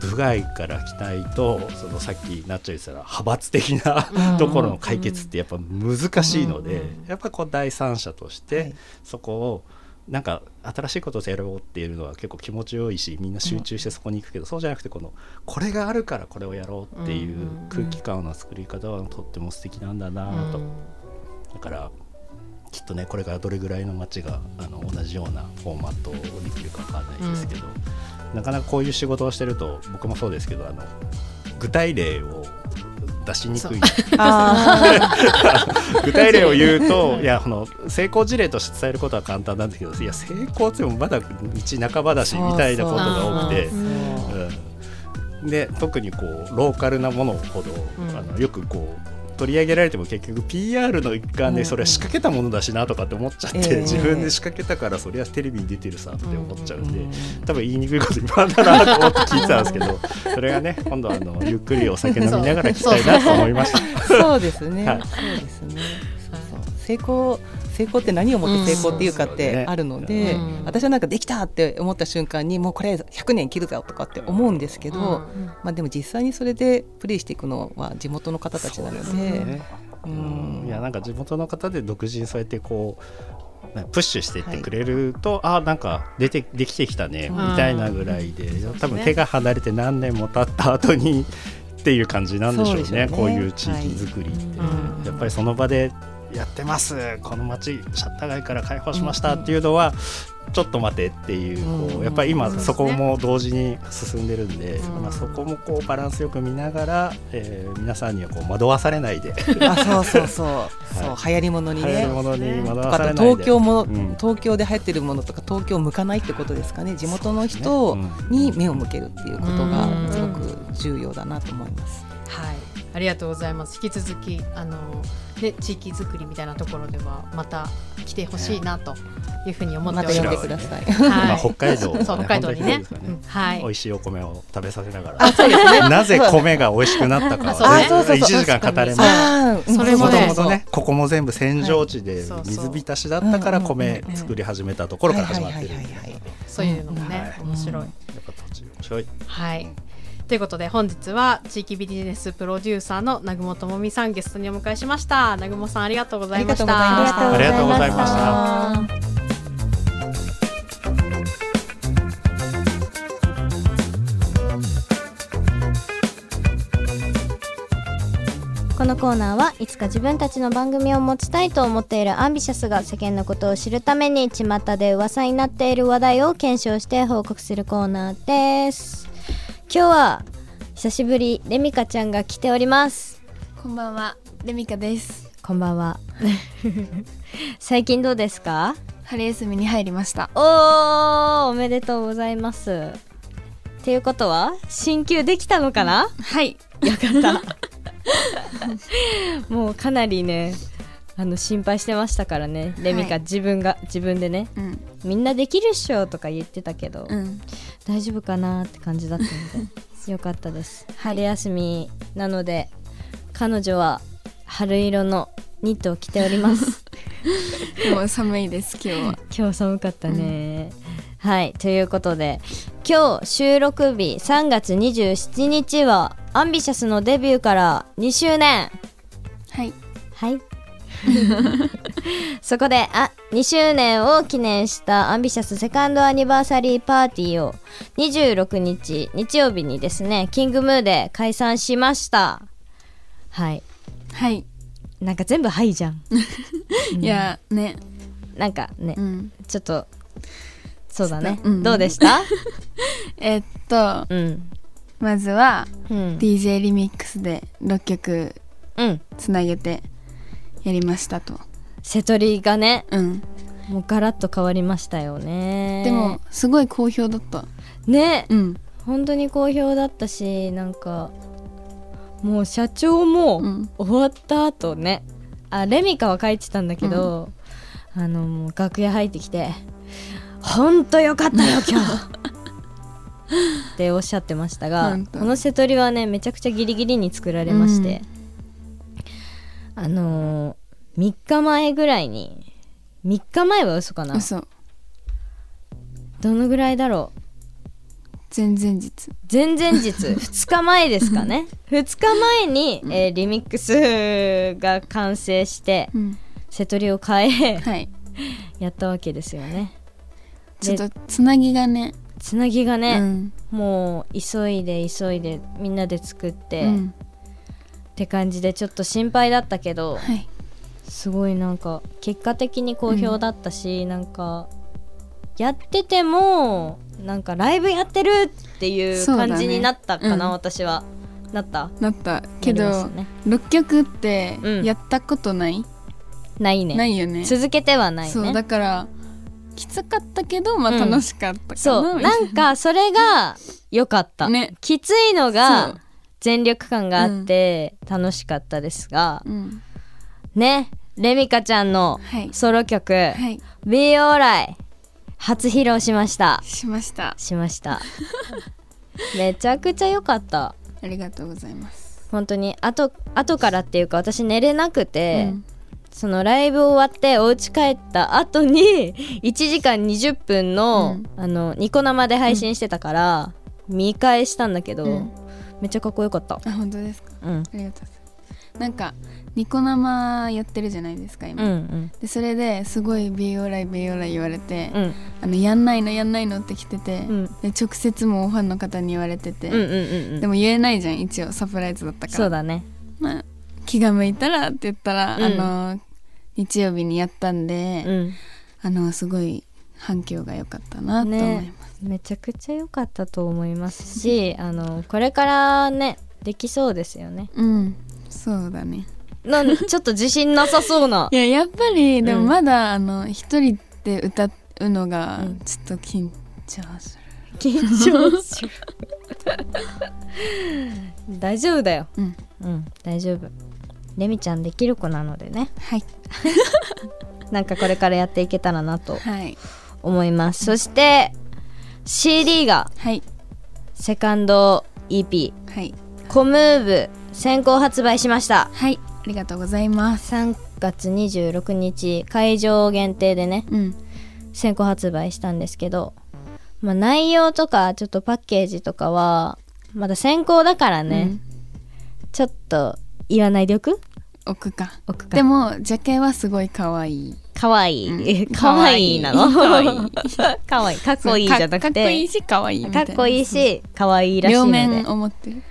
Speaker 2: 部外から来ないとそのさっきなっちゃう言ってたら派閥的なところの解決ってやっぱ難しいので、やっぱこう第三者としてそこをなんか新しいことをやろうっていうのは結構気持ちよいしみんな集中してそこに行くけど、そうじゃなくてこのこれがあるからこれをやろうっていう空気感の作り方はとっても素敵なんだなと。だからきっとねこれからどれぐらいの街があの同じようなフォーマットをできるか分かんないですけど、うん、なかなかこういう仕事をしてると僕もそうですけどあの具体例を出しにくい。具体例を言うといやこの成功事例として伝えることは簡単なんだけどいや成功ってもまだ道半ばだしみたいなことが多くて。うん、で特にこうローカルなものほど、うん、あのよくこう取り上げられても結局 PR の一環でそれは仕掛けたものだしなとかって思っちゃって、うん、自分で仕掛けたからそりゃテレビに出てるさって思っちゃうんで、うん、多分言いにくいこといっぱいあだなと思って聞いてたんですけど それがね今度あのゆっくりお酒飲みながら聞きたいなと思いました。
Speaker 4: そうですね、はい、そうですね。成功成功って何をもって成功っていうかってあるので、私はなんかできたって思った瞬間にもうこれ100年切るぞとかって思うんですけど、まあ、でも実際にそれでプレイしていくのは地元の方たちなので。
Speaker 2: うん、いやなんか地元の方で独自にそうやってこうプッシュしていってくれると、はい、あなんか出てできてきたねみたいなぐらいで、多分手が離れて何年も経った後にっていう感じなんでしょうね。
Speaker 4: ね。
Speaker 2: こういう地域づくりって、
Speaker 1: うん
Speaker 2: やっぱりその場でやってます。この街シャッター街から開放しましたっていうのは、ちょっと待てっていうこ
Speaker 4: う
Speaker 2: うん。やっぱり今
Speaker 1: そ
Speaker 2: こも同時に進んでるんで、
Speaker 1: うん。
Speaker 2: まあ、そこもこうバランスよく見ながら、えー皆さんにはこう惑わされないで。
Speaker 4: あそうそうそう、そう流行り物に
Speaker 2: 流行
Speaker 4: ね
Speaker 2: るものに惑
Speaker 4: と
Speaker 2: わされないで。
Speaker 4: 東京も、
Speaker 2: うん。
Speaker 4: 東京で流行ってるものとか東京を向かないってことですかね。地元の人
Speaker 2: うん。
Speaker 4: に目を向けるっていうことが
Speaker 1: うん。
Speaker 4: すごく重要だなと思います。
Speaker 1: はい、ありがとうございます。引き続きあのね地域づくりみたいなところではまた来てほしいなというふうに思っておりま。
Speaker 4: ですください。
Speaker 1: はい。
Speaker 2: まあ、北海道、
Speaker 1: そう北海道にね。
Speaker 2: 本当にそうですよ
Speaker 1: うん。はい。
Speaker 2: 美味しいお米を食べさせながら。
Speaker 4: あそうですね。
Speaker 2: なぜ米が美味しくなったかは
Speaker 4: あそうそうそう
Speaker 2: 1時間語れます
Speaker 1: それも
Speaker 2: もと
Speaker 1: ね
Speaker 2: もとねここも全部扇状地で水浸しだったから米作り始めたところから始まってる
Speaker 1: そういうのもね、
Speaker 2: はい。
Speaker 1: 面白い。
Speaker 2: やっぱ土地面白い。
Speaker 1: はい。ということで本日は地域ビジネスプロデューサーの南雲智美さんゲストにお迎えしました。南雲さんありがとうございました。
Speaker 4: ありがとうございました
Speaker 5: このコーナーはいつか自分たちの番組を持ちたいと思っているアンビシャスが世間のことを知るために巷で噂になっている話題を検証して報告するコーナーです今日は久しぶりレミカちゃんが来ております
Speaker 6: こんばんは、レミカです。
Speaker 5: こんばんは 最近どうですか？
Speaker 6: 春休みに入りました。
Speaker 5: おーおめでとうございますっていうことは進級できたのかな？
Speaker 6: はい。
Speaker 5: よかった もうかなりねあの心配してましたからね。レミカ、
Speaker 6: はい
Speaker 5: 自分が自分でね。
Speaker 6: うん。
Speaker 5: みんなできるっしょとか言ってたけど、
Speaker 6: うん。
Speaker 5: 大丈夫かなって感じだったので よかったです、春休みなので彼女は春色のニットを着ております。
Speaker 6: もう寒いです、今日は。
Speaker 5: 今日寒かったね、はいということで今日収録日3月27日はアンビシャスのデビューから2周年。
Speaker 6: はい。
Speaker 5: はい そこであ2周年を記念したアンビシャスセカンドアニバーサリーパーティーを26日日曜日にですねキングムーで解散しました。はい。
Speaker 6: はい。
Speaker 5: なんか全部「はい」じゃん。
Speaker 6: いや、ね。
Speaker 5: なんかね、
Speaker 6: うん。
Speaker 5: ちょっとそうだね、
Speaker 6: うん。
Speaker 5: どうでした？
Speaker 6: えっと、
Speaker 5: うん。
Speaker 6: まずは、
Speaker 5: うん。
Speaker 6: DJ リミックスで6曲
Speaker 5: うん。
Speaker 6: つなげてやりましたと。
Speaker 5: 瀬戸りがね
Speaker 6: うん。
Speaker 5: もうガラッと変わりましたよね
Speaker 6: でも、すごい好評だった。
Speaker 5: ね
Speaker 6: うん。
Speaker 5: 本当に好評だったしなんかもう社長も、
Speaker 6: うん。
Speaker 5: 終わった後ねあレミカは書いてたんだけど、あのもう楽屋入ってきて「ほんとよかったよ今日」っておっしゃってましたがこの瀬戸りはねめちゃくちゃギリギリに作られまして、あのー、3日前ぐらいに3日前は嘘かな？
Speaker 6: 嘘。
Speaker 5: どのぐらいだろう？
Speaker 6: 前々日。
Speaker 5: 前々日2日前ですかね？2日前に、えーリミックスが完成して
Speaker 6: うん。
Speaker 5: 瀬戸りを変え
Speaker 6: はい。
Speaker 5: やったわけですよね
Speaker 6: ちょっと、つなぎがね。
Speaker 5: つなぎがね、
Speaker 6: うん。
Speaker 5: もう急いで急いでみんなで作って、っ
Speaker 6: うん。
Speaker 5: て感じでちょっと心配だったけど
Speaker 6: はい。
Speaker 5: すごいなんか結果的に好評だったし、なんかやっててもなんかライブやってるっていう感じになったかな、
Speaker 6: うん。
Speaker 5: 私は。なった？
Speaker 6: なった。けど、
Speaker 5: ね
Speaker 6: 6曲って
Speaker 5: うん。
Speaker 6: やったことない、
Speaker 5: ないね。
Speaker 6: ないよね。
Speaker 5: 続けてはないね。
Speaker 6: そうだからきつかったけどまあ
Speaker 5: うん。
Speaker 6: 楽しかったかな、
Speaker 5: そう。
Speaker 6: みたい
Speaker 5: なんかそれが良かった、
Speaker 6: ね。
Speaker 5: きついの
Speaker 6: そう。
Speaker 5: が全力感があって楽しかったですが、
Speaker 6: うん。
Speaker 5: ねレミカちゃんの
Speaker 6: はい。
Speaker 5: ソロ曲「
Speaker 6: はい。
Speaker 5: Be Alright」初披露しました。
Speaker 6: しました。
Speaker 5: しました。めちゃくちゃ良かった。
Speaker 6: ありがとうございます、
Speaker 5: 本当に後後からっていうか私寝れなくて、
Speaker 6: うん。
Speaker 5: そのライブ終わってお家帰った後に 1時間20分の,、
Speaker 6: うん。
Speaker 5: あのニコ生で配信してたから、見返したんだけど、
Speaker 6: うん
Speaker 5: めっちゃかっこよかった。
Speaker 6: あ本当ですか？
Speaker 5: うん。
Speaker 6: ありがとうございます。なんかニコ生やってるじゃないですか今、
Speaker 5: うんうん。
Speaker 6: でそれですごい美容来美容来言われて、
Speaker 5: うん。
Speaker 6: あのやんないのやんないのって来てて、
Speaker 5: うん。
Speaker 6: で直接もうファンの方に言われてて、
Speaker 5: うんうんうん
Speaker 6: でも言えないじゃん。一応サプライズだったから。
Speaker 5: そうだね。
Speaker 6: まあ、気が向いたらって言ったら、
Speaker 5: うん。
Speaker 6: あの日曜日にやったんで、
Speaker 5: うん。
Speaker 6: あのすごい反響が良かったなと思い
Speaker 5: ね
Speaker 6: ます、
Speaker 5: めちゃくちゃ良かったと思いますし あのこれからねできそうですよね。
Speaker 6: うん。そうだね。
Speaker 5: なんちょっと自信なさそうな。い
Speaker 6: ややっぱりでも
Speaker 5: うん
Speaker 6: まだ、あの一人で歌うのが
Speaker 5: うん。
Speaker 6: ちょっと緊張する、
Speaker 5: 緊張する。大丈夫だよ。
Speaker 6: うん。
Speaker 5: うん大丈夫。レミちゃんできる子なのでね。
Speaker 6: はい。
Speaker 5: なんかこれからやっていけたらなと
Speaker 6: はい。
Speaker 5: 思います。そして CD が
Speaker 6: はい。
Speaker 5: セカンド EP
Speaker 6: はい。
Speaker 5: コムーブ先行発売しました。
Speaker 6: はい。ありがとうございます。
Speaker 5: 3月26日会場限定でね
Speaker 6: うん。
Speaker 5: 先行発売したんですけど、まあ、内容とかちょっとパッケージとかはまだ先行だからね、
Speaker 6: うん。
Speaker 5: ちょっと言わないでおく？
Speaker 6: 置くか。
Speaker 5: 置くか。
Speaker 6: でもジャケはすごい可愛い
Speaker 5: かわい。い、
Speaker 6: うん。
Speaker 5: かわい。いなの
Speaker 6: かわい。い
Speaker 5: かわい。いかっこいいじゃなくて。
Speaker 6: かかっこいいし可愛いいな。
Speaker 5: かっこいいしかわいいらしい
Speaker 6: 両面思ってる？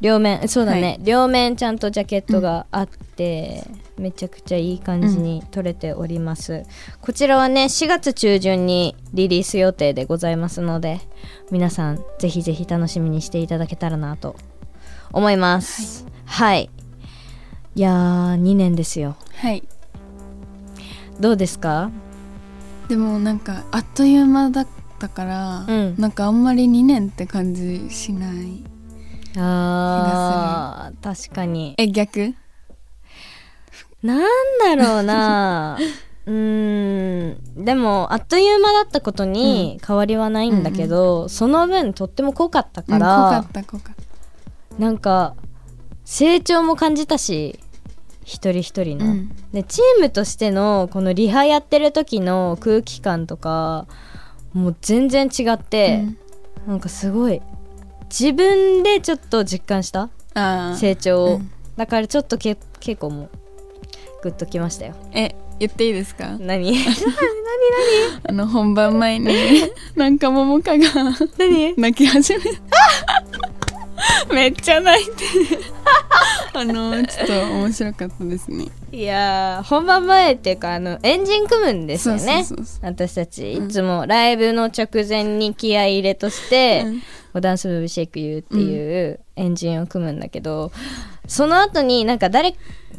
Speaker 5: 両面そうだね、
Speaker 6: はい。
Speaker 5: 両面ちゃんとジャケットがあって、めちゃくちゃいい感じに撮れております、こちらはね4月中旬にリリース予定でございますので皆さんぜひぜひ楽しみにしていただけたらなと思います。はい、い、やー2年ですよ。
Speaker 6: はい
Speaker 5: どうですか？
Speaker 6: でもなんかあっという間だったから、
Speaker 5: うん。
Speaker 6: なんかあんまり2年って感じしない
Speaker 5: あー確かに。
Speaker 6: え逆？
Speaker 5: なんだろうな。うーん。でもあっという間だったことに変わりはないんだけど、その分とっても濃かったか、
Speaker 6: うん濃からった濃かっ
Speaker 5: なんか成長も感じたし一人一人の、
Speaker 6: たうん。
Speaker 5: でチームとしてのこのリハやってる時の空気感とかもう全然違って、なんかすごい自分でちょっと実感した成長を、
Speaker 6: うん。
Speaker 5: だからちょっとけ結構もうグッときましたよ。
Speaker 6: え言っていいですか？
Speaker 5: 何？
Speaker 6: あの本番前になんか桃香が
Speaker 5: 何？
Speaker 6: 泣き始め めっちゃ泣いて あのちょっと面白かったですね。
Speaker 5: いやー本番前っていうかあのエンジン組むんですよね。私たち。
Speaker 6: うん。
Speaker 5: いつもライブの直前に気合い入れとして、
Speaker 6: うん。
Speaker 5: ダンスムーブシェイクユーっていうエンジンを組むんだけど、その後になんか誰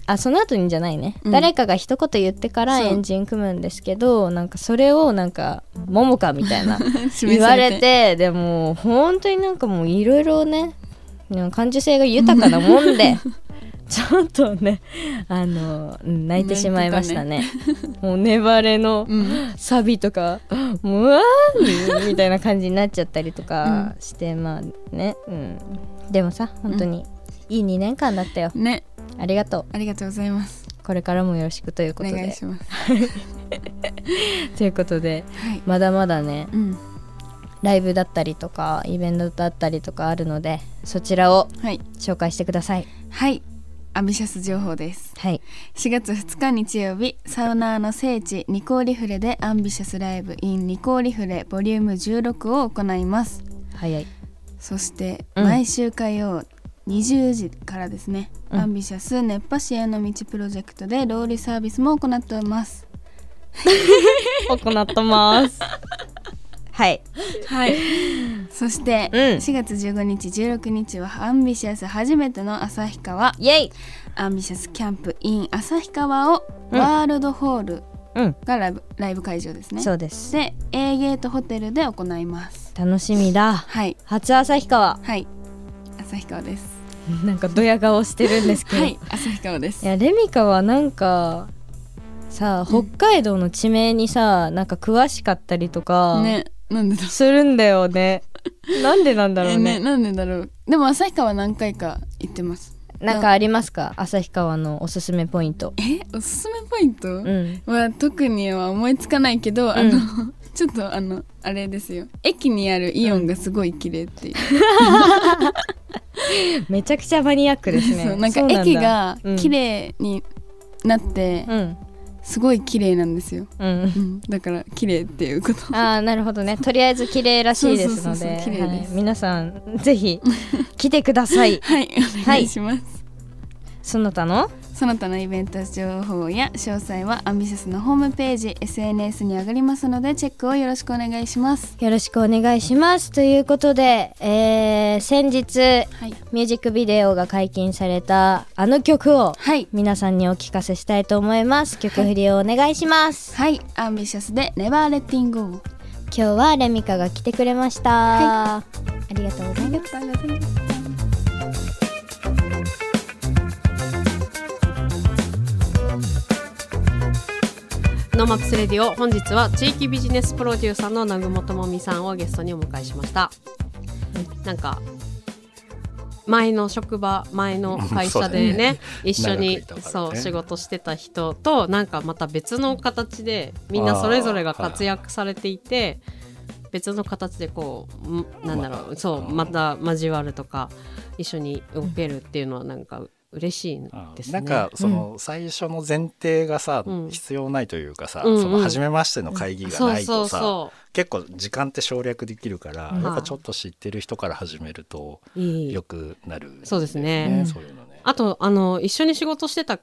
Speaker 5: あその後にじゃないね、
Speaker 6: うん。
Speaker 5: 誰かが一言言ってからエンジン組むんですけどなんかそれをなんか「ももか」みたいな
Speaker 6: 示
Speaker 5: 言わ
Speaker 6: され
Speaker 5: れてでも本当になんかもういろいろね感受性が豊かなもんで ちょっとねあのうん泣いてしまいましたね。もう粘れの
Speaker 6: うん。
Speaker 5: サビとかもううわーみたいな感じになっちゃったりとかして、まあねうん。でもさ本当にいい2年間だったよ。
Speaker 6: ね。
Speaker 5: ありがとう。
Speaker 6: ありがとうございます。
Speaker 5: これからもよろしくというこ
Speaker 6: お
Speaker 5: とで。
Speaker 6: 願いします。
Speaker 5: ということで
Speaker 6: はい。
Speaker 5: まだまだね
Speaker 6: うん
Speaker 5: ライブだったりとかイベントだったりとかあるのでそちらを
Speaker 6: はい。
Speaker 5: 紹介してください。
Speaker 6: はい。アンビシャス情報です。
Speaker 5: はい。
Speaker 6: 4月2日日曜日サウナーの聖地ニコーリフレでアンビシャスライブ in ニコーリフレボリューム16を行います。
Speaker 5: 早い。
Speaker 6: そして
Speaker 5: うん。
Speaker 6: 毎週火曜20時からですね、
Speaker 5: うん。
Speaker 6: アンビシャス熱波師への道プロジェクトでロウリュサービスも行っております。
Speaker 5: 行ってますはい。
Speaker 6: はい。そして、
Speaker 5: うん。
Speaker 6: 4月15日16日はアンビシャス初めての旭川。
Speaker 5: イエイ。
Speaker 6: アンビシャスキャンプ in 旭川を
Speaker 5: うん。
Speaker 6: ワールドホール
Speaker 5: うん。
Speaker 6: がライブ,、ライブ会場ですね。
Speaker 5: そうです。
Speaker 6: で A ゲートホテルで行います。
Speaker 5: 楽しみだ。
Speaker 6: はい。
Speaker 5: 初旭川。
Speaker 6: はい。旭川です。
Speaker 5: なんかドヤ顔してるんですけど、
Speaker 6: はい。旭川です。
Speaker 5: いやレミカはなんかさ北海道の地名にさなんか詳しかったりとか
Speaker 6: ねなんでだろう。
Speaker 5: するんだよね。なんでなんだろうね。
Speaker 6: えなんでだろう。でも旭川何回か行ってます。
Speaker 5: なんかありますか？旭川のおすすめポイント。
Speaker 6: えおすすめポイント、
Speaker 5: うん。
Speaker 6: は特には思いつかないけど、あの ちょっとあのあれですよ。駅にあるイオンがすごい綺麗っていう、
Speaker 3: めちゃくちゃマニアックですね。
Speaker 6: そうなんか
Speaker 3: そうだ。
Speaker 6: 駅が
Speaker 3: うん。
Speaker 6: 綺麗になって
Speaker 3: うん
Speaker 6: すごい綺麗なんですよ、
Speaker 3: うん。
Speaker 6: うん、だから綺麗っていうこと。
Speaker 3: ああなるほどね。とりあえず綺麗らしいですので。皆さんぜひ来てください。
Speaker 6: はいお願いします、
Speaker 3: その他の？
Speaker 6: その他のイベント情報や詳細はアンビシャスのホームページ SNS に上がりますのでチェックをよろしくお願いします。
Speaker 3: よろしくお願いします。ということで、えー先日
Speaker 6: はい。
Speaker 3: ミュージックビデオが解禁されたあの曲を
Speaker 6: はい。
Speaker 3: 皆さんにお聞かせしたいと思います。曲振りをお願いします、
Speaker 6: はい。アンビシャスで Never Letting Go
Speaker 3: 今日はレミカが来てくれました、ありがとうござい
Speaker 6: ありがとうございます
Speaker 1: NoMaps Radio 本日は地域ビジネスプロデューサーの南雲朋美さんをゲストにお迎えしました、なんか前の職場前の会社でね
Speaker 2: そうだ
Speaker 1: 一緒にそう仕事してた人となんかまた別の形でみんなそれぞれが活躍されていて別の形でこうんなんだろうそうまた交わるとか一緒に動けるっていうのはなんか嬉しいですね。
Speaker 2: なんかその最初の前提がさ、
Speaker 1: うん。
Speaker 2: 必要ないというかさ、
Speaker 1: うんうん。
Speaker 2: その初めましての会議がないとさ、結構時間って省略できるから、
Speaker 3: うん。
Speaker 2: やっぱちょっと知ってる人から始めるとよくなる、
Speaker 1: そうですね。
Speaker 2: そういうのね。
Speaker 1: あとあの一緒に仕事してた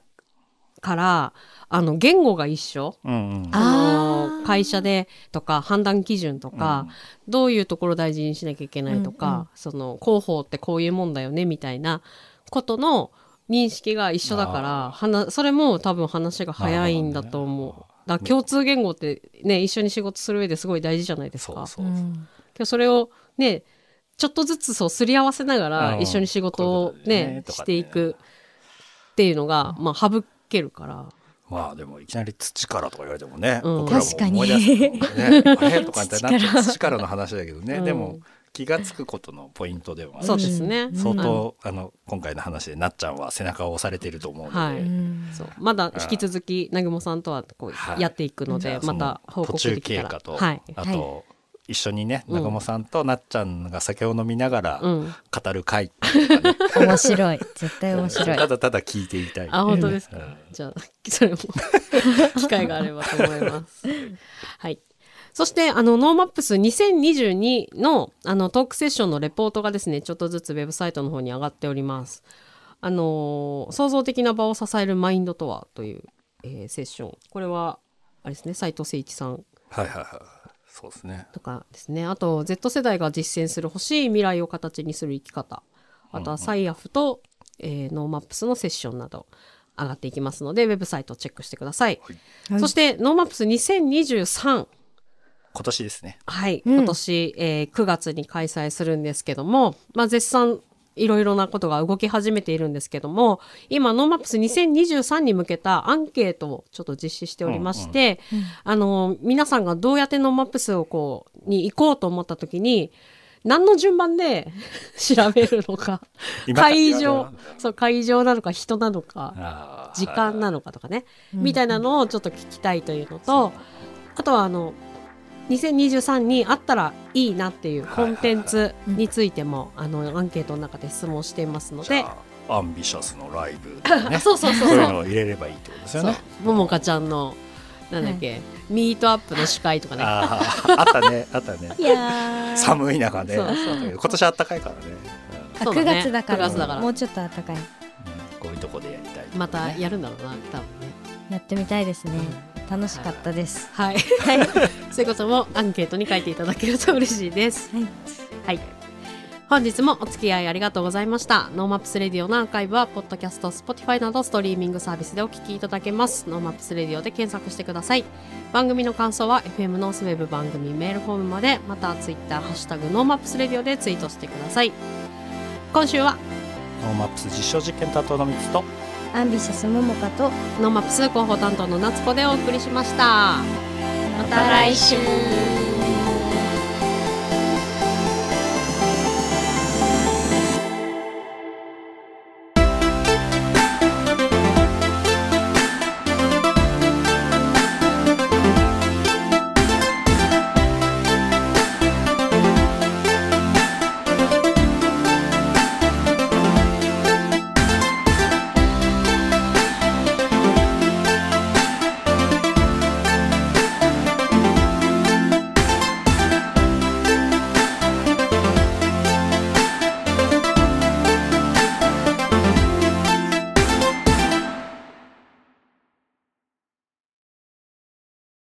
Speaker 1: からあの言語が一緒。
Speaker 2: うんうん。
Speaker 1: あの会社でとか判断基準とか、どういうところ大事にしなきゃいけないとか、
Speaker 3: うんうん。
Speaker 1: その広報ってこういうもんだよねみたいなことの認識が一緒だから話それも多分話が早いんだと思う。だから共通言語ってね一緒に仕事する上ですごい大事じゃないですか。
Speaker 2: そうそ
Speaker 1: それをねちょっとずつそうすり合わせながら
Speaker 2: うん
Speaker 1: 一緒に仕事を
Speaker 2: ね
Speaker 1: していくっていうのがまあ省けるから。
Speaker 2: まあでもいきなり土からとか言われてもね、
Speaker 1: うん。
Speaker 2: 僕らも
Speaker 3: 確かに
Speaker 2: 思い出すね。あれ？とかってなっちゃう土からの話だけどね、
Speaker 1: うん。
Speaker 2: でも気が付くことのポイントでもある。し
Speaker 1: そうですね。
Speaker 2: 相当、あの今回の話でなっちゃんは背中を押されていると思うので、
Speaker 1: はい。そう。まだ引き続き南雲さんとはこう
Speaker 2: はい。
Speaker 1: やっていくので、また報告
Speaker 2: 途中
Speaker 1: できたら。
Speaker 2: 経過と、
Speaker 1: はい、
Speaker 2: あと、一緒にね
Speaker 1: うん
Speaker 2: 南雲さんとなっちゃんが酒を飲みながら
Speaker 1: うん、
Speaker 2: 語る会。
Speaker 3: 面白い。絶対面白い。
Speaker 2: ただただ聞いていたい。
Speaker 1: あ本当ですか、
Speaker 2: うん。
Speaker 1: じゃあそれも 機会があればと思います。はい。そしてあの NoMaps 2022のあのトークセッションのレポートがですねちょっとずつウェブサイトの方に上がっております。あのー創造的な場を支えるマインドとはという、えーセッション。これはあれですね斉藤誠一さん。
Speaker 2: はいはいはい。そうですね。
Speaker 1: とかですね。あと Z 世代が実践する欲しい未来を形にする生き方。あとは SIAF と、えー NoMaps のセッションなど上がっていきますのでウェブサイトをチェックしてください、
Speaker 3: はい。
Speaker 1: そしてノーマップス2023
Speaker 2: 今年ですね。
Speaker 1: はい、
Speaker 3: うん。
Speaker 1: 今年、えー9月に開催するんですけども、まあ、絶賛いろいろなことが動き始めているんですけども今 NoMaps 2023に向けたアンケートをちょっと実施しておりまして、あの皆さんがどうやって NoMaps をこうに行こうと思った時に何の順番で 調べるのか会場そう会場なのか人なのか時間なのかとかね、みたいなのをちょっと聞きたいというのと、あとはあの2023にあったらいいなっていうコンテンツについても、あのアンケートの中で質問していますので、
Speaker 2: じゃあアンビシャスのライブとかね。
Speaker 1: そうそうそう
Speaker 2: そう。いう
Speaker 1: そう
Speaker 2: のを入れればいいってことですよ
Speaker 1: そう。
Speaker 2: ね。
Speaker 1: ももかちゃんのなんだっけ、ミートアップの司会とかね。
Speaker 2: あったねあったね。
Speaker 3: い
Speaker 2: 寒い中ね。
Speaker 1: そうそう。
Speaker 2: 今年あったかいからね。
Speaker 3: あ9
Speaker 1: そうだね。
Speaker 3: 月だから。
Speaker 1: 9月だから。
Speaker 3: もうちょっと暖かい。
Speaker 2: うん。こういうとこでやりたい。
Speaker 1: またやるんだろうな多分ね。
Speaker 3: やってみたいですね楽しかったです
Speaker 1: はい そういうこともアンケートに書いていただけると嬉しいです
Speaker 3: はい
Speaker 1: はい。本日もお付き合いありがとうございました。 NoMaps Radio のアーカイブは、ポッドキャスト、スポティファイなどストリーミングサービスでお聞きいただけます。 NoMaps Radio で検索してください。番組の感想は、FM ノースウェブ番組メールフォームまで、またツイッター、ハッシュタグ NoMaps Radio でツイートしてください。今週は、
Speaker 2: NoMaps 実証実験担当のみつと
Speaker 3: アンビシャスももかと
Speaker 1: NoMaps 広報担当の夏子でお送りしました。また来週